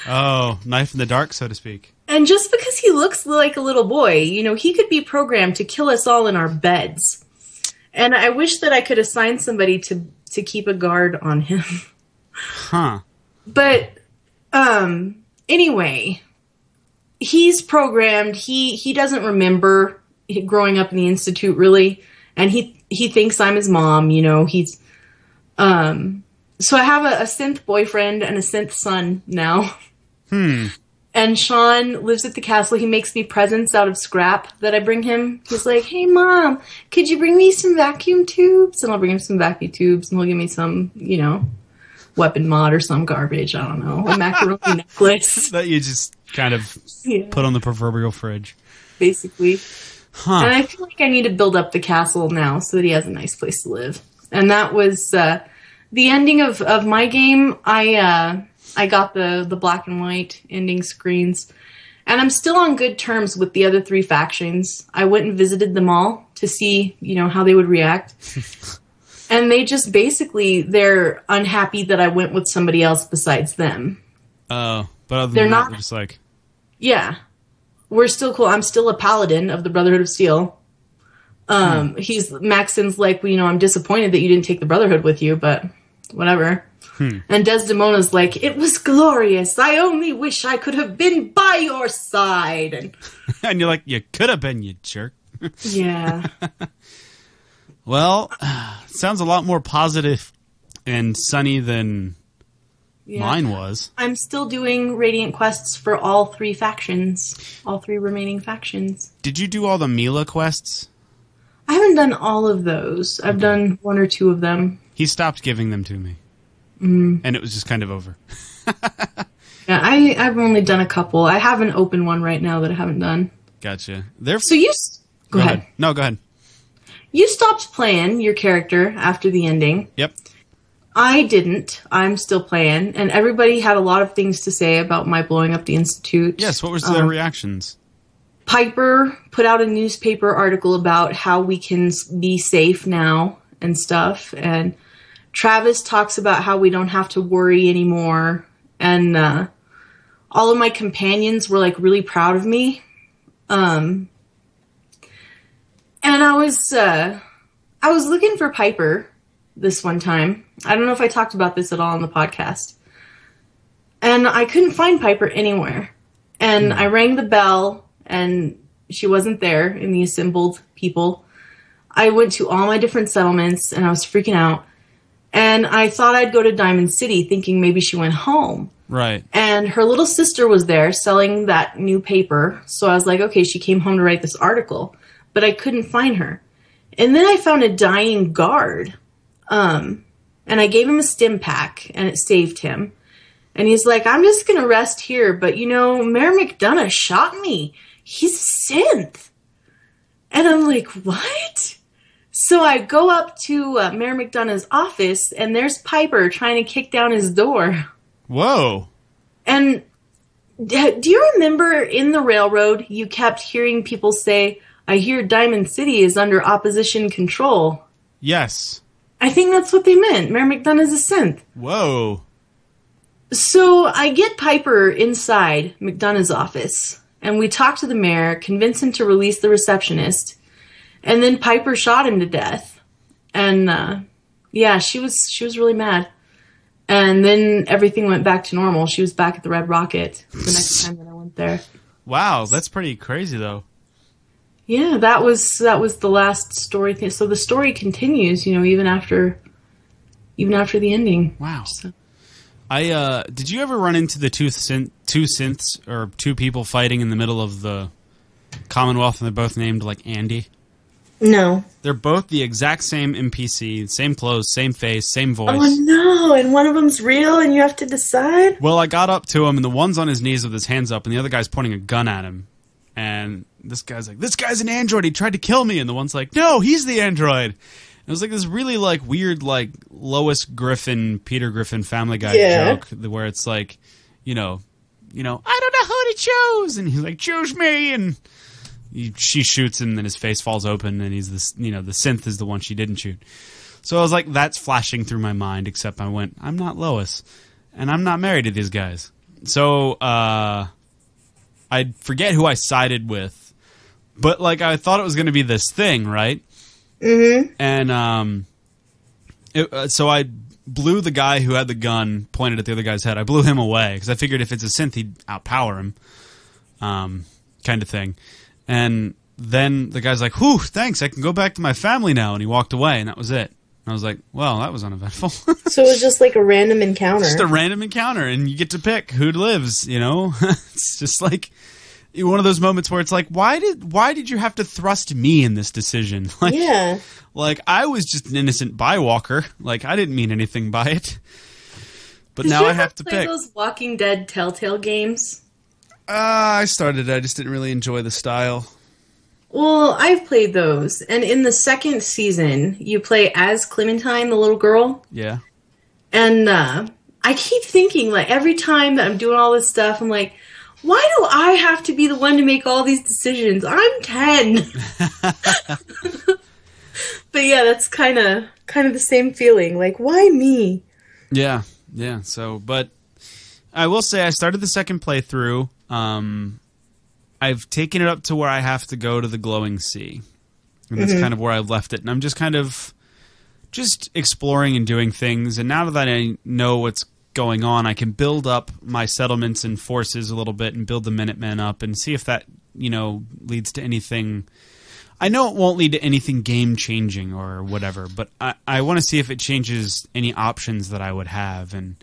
Oh, knife in the dark, so to speak. And just because he looks like a little boy, you know, he could be programmed to kill us all in our beds. And I wish that I could assign somebody to to keep a guard on him. Huh. But um anyway, he's programmed. He he doesn't remember growing up in the institute really, and he he thinks I'm his mom, you know. He's um so I have a, a synth boyfriend and a synth son now. Hmm. And Sean lives at the castle. He makes me presents out of scrap that I bring him. He's like, "Hey, mom, could you bring me some vacuum tubes?" And I'll bring him some vacuum tubes, and he'll give me some, you know, weapon mod or some garbage. I don't know, a macaroni *laughs* necklace, That you just kind of yeah, put on the proverbial fridge. basically. Huh. And I feel like I need to build up the castle now so that he has a nice place to live. And that was uh, the ending of, of my game. I uh, I got the the black and white ending screens, and I'm still on good terms with the other three factions. I went and visited them all to see you know how they would react. *laughs* And they just basically they're unhappy that I went with somebody else besides them. Oh, but other They're than not- that, they're just like, Yeah. We're still cool. I'm still a paladin of the Brotherhood of Steel. Um, he's Maxson's like, well, you know, I'm disappointed that you didn't take the Brotherhood with you, but whatever. And Desdemona's like, it was glorious. I only wish I could have been by your side. And *laughs* and you're like, you could have been, you jerk. yeah, *laughs* Well, *sighs* sounds a lot more positive and sunny than yeah. mine was. I'm still doing Radiant quests for all three factions, all three remaining factions. Did you do all the Mila quests? I haven't done all of those. I've done one or two of them. He stopped giving them to me. Mm. And it was just kind of over. *laughs* Yeah, I, I've only done a couple. I have an open one right now that I haven't done. Gotcha. They're So you s- go, ahead. No, go ahead. You stopped playing your character after the ending. Yep. I didn't. I'm still playing, and everybody had a lot of things to say about my blowing up the institute. Yes. What was their Um, reactions? Piper put out a newspaper article about how we can be safe now and stuff. And Travis talks about how we don't have to worry anymore. And uh, all of my companions were like really proud of me. Um, and I was uh, I was looking for Piper this one time. I don't know if I talked about this at all on the podcast. And I couldn't find Piper anywhere. And I rang the bell and she wasn't there in the assembled people. I went to all my different settlements and I was freaking out. And I thought I'd go to Diamond City thinking maybe she went home. Right. And her little sister was there selling that new paper. So I was like, okay, she came home to write this article. But I couldn't find her. And then I found a dying guard. Um, and I gave him a stim pack and it saved him. And he's like, I'm just going to rest here. But you know, Mayor McDonough shot me. He's a synth. And I'm like, what? So I go up to uh, Mayor McDonough's office and there's Piper trying to kick down his door. Whoa. And d- do you remember in the railroad, you kept hearing people say, I hear Diamond City is under opposition control? Yes. I think that's what they meant. Mayor McDonough is a synth. Whoa. So I get Piper inside McDonough's office, and we talk to the mayor, convince him to release the receptionist, and then Piper shot him to death. And uh, yeah, she was she was really mad. And then everything went back to normal. She was back at the Red Rocket the next *laughs* time that I went there. Wow. That's pretty crazy, though. Yeah, that was that was the last story. Thing. So the story continues, you know, even after even after the ending. Wow. So- I uh, did you ever run into the two synth, two synths or two people fighting in the middle of the Commonwealth, and they're both named like Andy? No. They're both the exact same NPC, same clothes, same face, same voice. Oh no! And one of them's real, and you have to decide. Well, I got up to him, and the one's on his knees with his hands up, and the other guy's pointing a gun at him. And this guy's like, "This guy's an android. He tried to kill me." And the one's like, "No, he's the android." It was like this really like weird like Lois Griffin, Peter Griffin, Family Guy Yeah. joke where it's like, you know, you know, I don't know who to choose, and he's like, "Choose me," and he, she shoots him, and his face falls open, and he's this, you know, the synth is the one she didn't shoot. So I was like, that's flashing through my mind. Except I went, I'm not Lois, and I'm not married to these guys. So uh, I forget who I sided with, but like I thought it was going to be this thing, right? Mm-hmm. And um, it, uh, so I blew the guy who had the gun pointed at the other guy's head. I blew him away because I figured if it's a synth, he'd outpower him, um, kind of thing. And then the guy's like, "Whew, thanks. I can go back to my family now." And he walked away, and that was it. I was like, "Well, that was uneventful." *laughs* So it was just like a random encounter. just a random encounter, and you get to pick who lives. You know, *laughs* it's just like one of those moments where it's like, why did why did you have to thrust me in this decision? *laughs* Like, yeah. like I was just an innocent bywalker. Like I didn't mean anything by it. But Did now you I have to play pick. those Walking Dead Telltale games? Uh, I started. I just didn't really enjoy the style. Well, I've played those, and in the second season, you play as Clementine, the little girl, Yeah. and uh, I keep thinking, like every time that I'm doing all this stuff, I'm like, why do I have to be the one to make all these decisions? I'm ten. *laughs* but yeah, that's kind of kind of the same feeling. Like, why me? Yeah, yeah. So, but I will say I started the second playthrough. Um, I've taken it up to where I have to go to the glowing sea, and that's kind of where I've left it. And I'm just kind of just exploring and doing things. And now that I know what's going on, I can build up my settlements and forces a little bit, and build the Minutemen up, and see if that you know leads to anything. I know it won't lead to anything game changing or whatever, but I, I want to see if it changes any options that I would have, and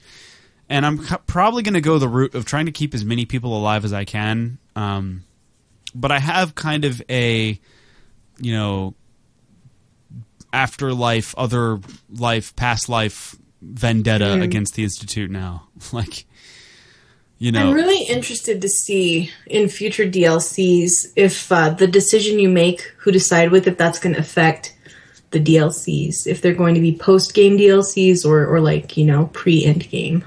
and I'm probably going to go the route of trying to keep as many people alive as I can. Um, but I have kind of a, you know, afterlife, other life, past life vendetta against the institute now. *laughs* like, you know, I'm really interested to see in future DLCs if uh, the decision you make, who decide with, if that's going to affect the DLCs, if they're going to be post game DLCs or, or like, you know, pre end game.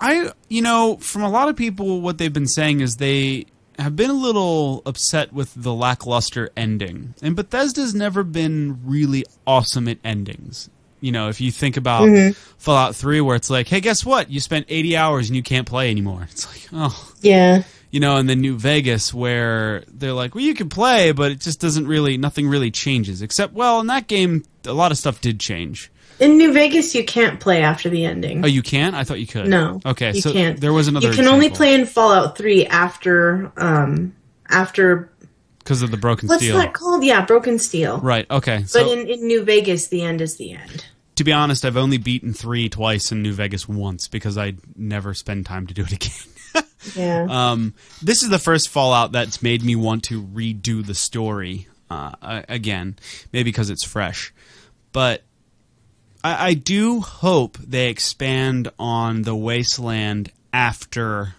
I, you know, from a lot of people, what they've been saying is they have been a little upset with the lackluster ending. And Bethesda's never been really awesome at endings. You know, if you think about Fallout 3, where it's like, hey, guess what? You spent 80 hours and you can't play anymore. It's like, oh. Yeah. You know, and then New Vegas, where they're like, well, you can play, but it just doesn't really, nothing really changes. Except, well, in that game, a lot of stuff did change. In New Vegas, you can't play after the ending. Oh, you can? I thought you could. No. Okay, you so can't. there was another. You can only play in Fallout 3 after, um, after, because of the broken what's steel. What's that called? Yeah, Broken Steel. Right. Okay. But So in, in New Vegas, the end is the end. To be honest, I've only beaten three twice in New Vegas once because I never spend time to do it *laughs* again. Yeah. um, this is the first Fallout that's made me want to redo the story uh, again, maybe because it's fresh, but. I, I do hope they expand on the wasteland after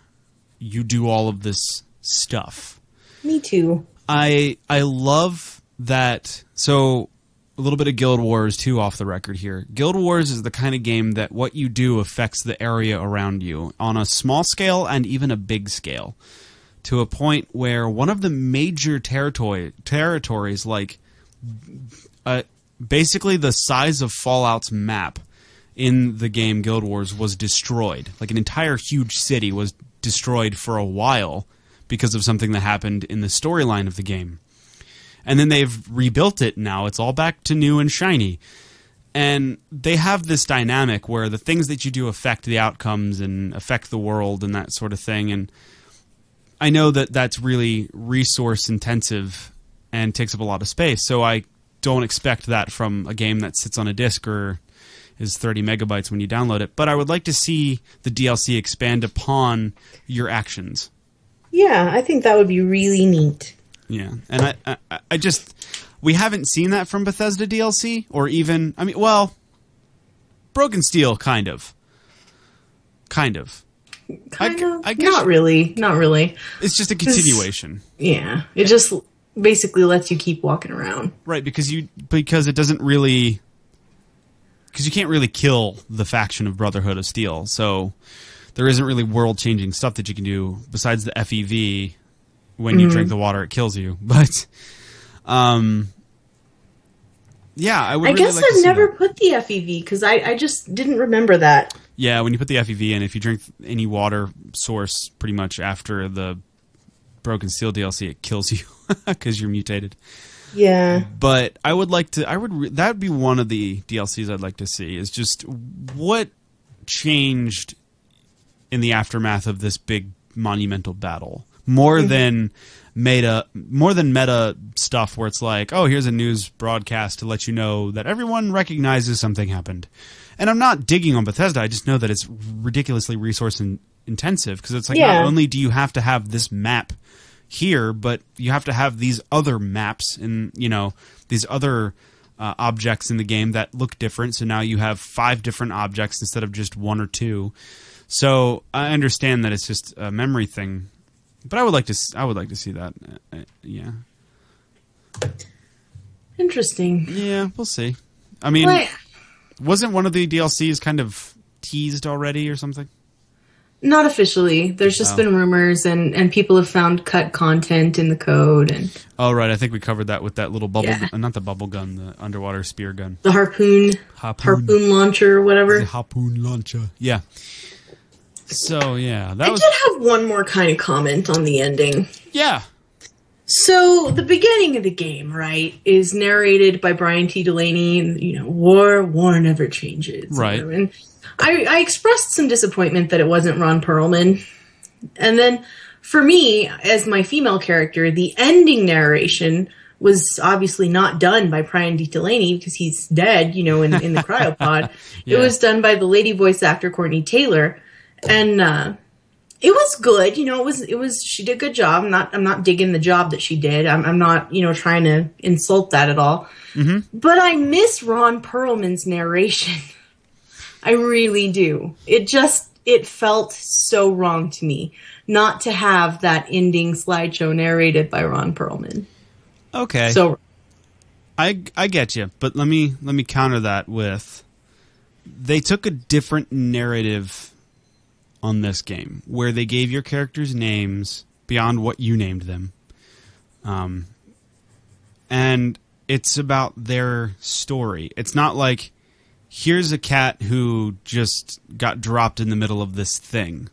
you do all of this stuff. Me too. I I love that. So a little bit of Guild Wars 2 off the record here. Guild Wars is the kind of game that what you do affects the area around you on a small scale and even a big scale. To a point where one of the major territory territories, like uh, basically the size of Fallout's map in the game Guild Wars, was destroyed. Like an entire huge city was destroyed for a while because of something that happened in the storyline of the game. And then they've rebuilt it now. It's all back to new and shiny. And they have this dynamic where the things that you do affect the outcomes and affect the world and that sort of thing. And I know that that's really resource intensive and takes up a lot of space. So I don't expect that from a game that sits on a disc or is 30 megabytes when you download it. But I would like to see the DLC expand upon your actions. Yeah, I think that would be really neat. Yeah, and I, I, I just we haven't seen that from Bethesda DLC, or even I mean, well, Broken Steel, kind of, kind of. Kind I- of. I guess- not really. Not really. It's just a continuation, Yeah. It just basically lets you keep walking around. right? Because you because it doesn't really because you can't really kill the faction of Brotherhood of Steel, so there isn't really world changing stuff that you can do besides the FEV. When you drink the water, it kills you. *laughs* But, um, yeah, I would. I really guess like I've never that. put the FEV because I, I just didn't remember that. Yeah, when you put the FEV in, if you drink any water source pretty much after the Broken Steel DLC, it kills you *laughs* because you're mutated. Yeah. But I would like to. I would. Re- that would be one of the DLCs I'd like to see. Is just what changed in the aftermath of this big monumental battle more than meta more than meta stuff where it's like oh here's a news broadcast to let you know that everyone recognizes something happened. And i'm not digging on bethesda. I just know that it's ridiculously resource in- intensive because it's like Yeah. not only do you have to have this map here but you have to have these other maps and you know these other uh, objects in the game that look different. So now you have five different objects instead of just one or two. So I understand that it's just a memory thing, but I would like to. I would like to see that. Uh, uh, yeah, Interesting. yeah, we'll see. I mean, wasn't one of the DLCs kind of teased already or something? not officially. There's just Oh. been rumors and, and people have found cut content in the code and Oh right, I think we covered that with that little bubble. Yeah. Uh, not the bubble gun, the underwater spear gun. the harpoon Harpoon. harpoon launcher or whatever. The harpoon launcher. Yeah. So yeah, that I was did have one more kind of comment on the ending. yeah. So the beginning of the game, right, is narrated by Brian T. Delaney, and you know, war, war never changes. Right. And I, I expressed some disappointment that it wasn't Ron Perlman. And then for me, as my female character, the ending narration was obviously not done by Brian T. Delaney because he's dead, you know, in, in the *laughs* cryopod. Yeah. It was done by the lady voice actor Courtney Taylor. And uh it was good, you know, it was it was she did a good job. I'm not I'm not digging the job that she did. I'm I'm not, you know, trying to insult that at all. But I miss Ron Perlman's narration. *laughs* I really do. It just it felt so wrong to me not to have that ending slideshow narrated by Ron Perlman. Okay. So I I get you, but let me let me counter that with they took a different narrative on this game where they gave your characters names beyond what you named them. Um and it's about their story. It's not like here's a cat who just got dropped in the middle of this thing.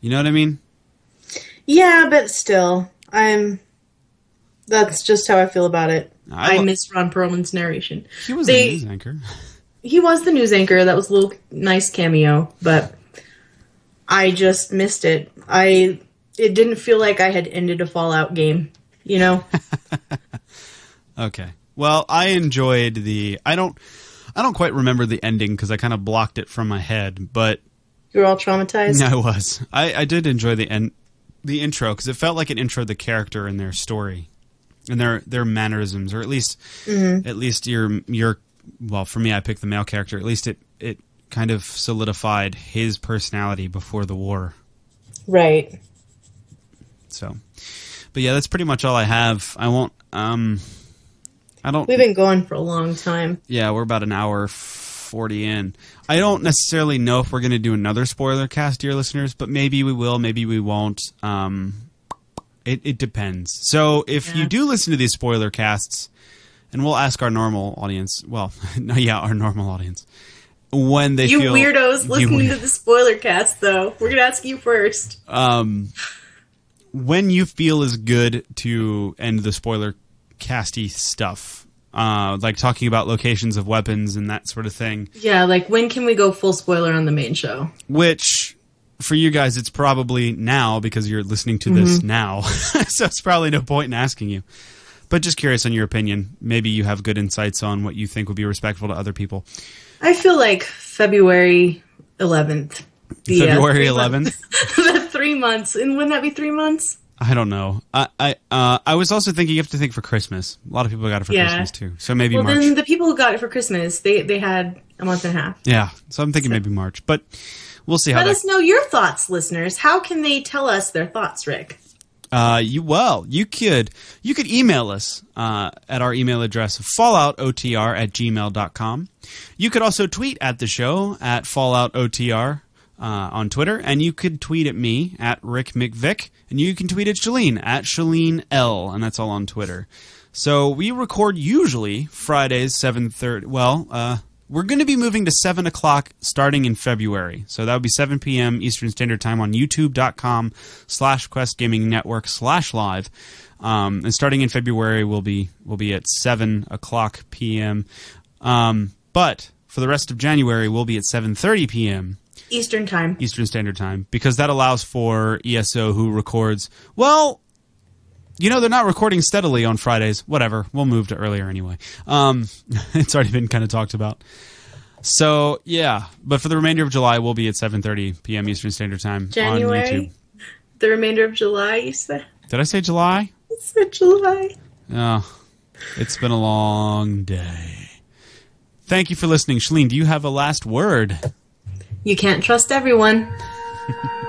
You know what I mean? Yeah, but still, I'm. That's just how I feel about it. I I, miss Ron Perlman's narration. He was They- a news anchor. *laughs* He was the news anchor. That was a little nice cameo, but I just missed it. I. It didn't feel like I had ended a Fallout game. You know. *laughs* Okay. Well, I enjoyed the. I don't. I don't quite remember the ending because I kind of blocked it from my head, but You're all traumatized. No, I was. I, I did enjoy the end, the intro because it felt like it introed the character and their story, and their their mannerisms, or at least mm-hmm. at least your your. Well, for me, I picked the male character. At least it it kind of solidified his personality before the war. Right. So, but yeah, that's pretty much all I have. I won't. Um, I don't. We've been going for a long time. Yeah, we're about an hour forty in. I don't necessarily know if we're going to do another spoiler cast, dear listeners, but maybe we will, maybe we won't. Um, it it depends. So if you do listen to these spoiler casts, and we'll ask our normal audience. Well, *laughs* no, yeah, our normal audience when they You feel weirdos you listening weird- to the spoiler cast, though. We're gonna ask you first. um, when you feel is good to end the spoiler casty stuff, uh, like talking about locations of weapons and that sort of thing. Yeah, like when can we go full spoiler on the main show? Which for you guys, it's probably now because you're listening to this Mm-hmm. now, *laughs* so it's probably no point in asking you. But just curious on your opinion. Maybe you have good insights on what you think would be respectful to other people. I feel like February 11th. *laughs* The, uh, February three 11th. months- *laughs* the three months. And wouldn't that be three months? I don't know. I I uh, I was also thinking you have to think for Christmas. A lot of people got it for Yeah. Christmas too. So maybe Well, March. then the people who got it for Christmas, they, they had a month and a half. Yeah, so I'm thinking maybe March, but we'll see how Let that. us know your thoughts, listeners. How can they tell us their thoughts, Rick? Uh, you well, you could you could email us uh, at our email address falloutotr at gmail.com. You could also tweet at the show at falloutotr uh, on Twitter, and you could tweet at me at Rick McVick, and you can tweet at Shaline at Shaline L, and that's all on Twitter. So we record usually Fridays seven thirty. Well, uh, we're going to be moving to seven o'clock starting in February. So that would be seven p.m. Eastern Standard Time on YouTube.com slash Quest Gaming Network slash live. Um, and starting in February, we'll be we'll be at seven o'clock p.m. Um, but for the rest of January, we'll be at seven thirty p.m. Eastern time. Eastern Standard Time because that allows for ESO who records. Well, you know they're not recording steadily on Fridays. Whatever, we'll move to earlier anyway. Um, *laughs* it's already been kind of talked about. So yeah, but for the remainder of July, we'll be at 7:30 p.m. Eastern Standard Time on YouTube. January? The remainder of July, you said? Did I say July? You said July. Oh, it's been a long day. Thank you for listening, Shaline. Do you have a last word? You can't trust everyone. *laughs*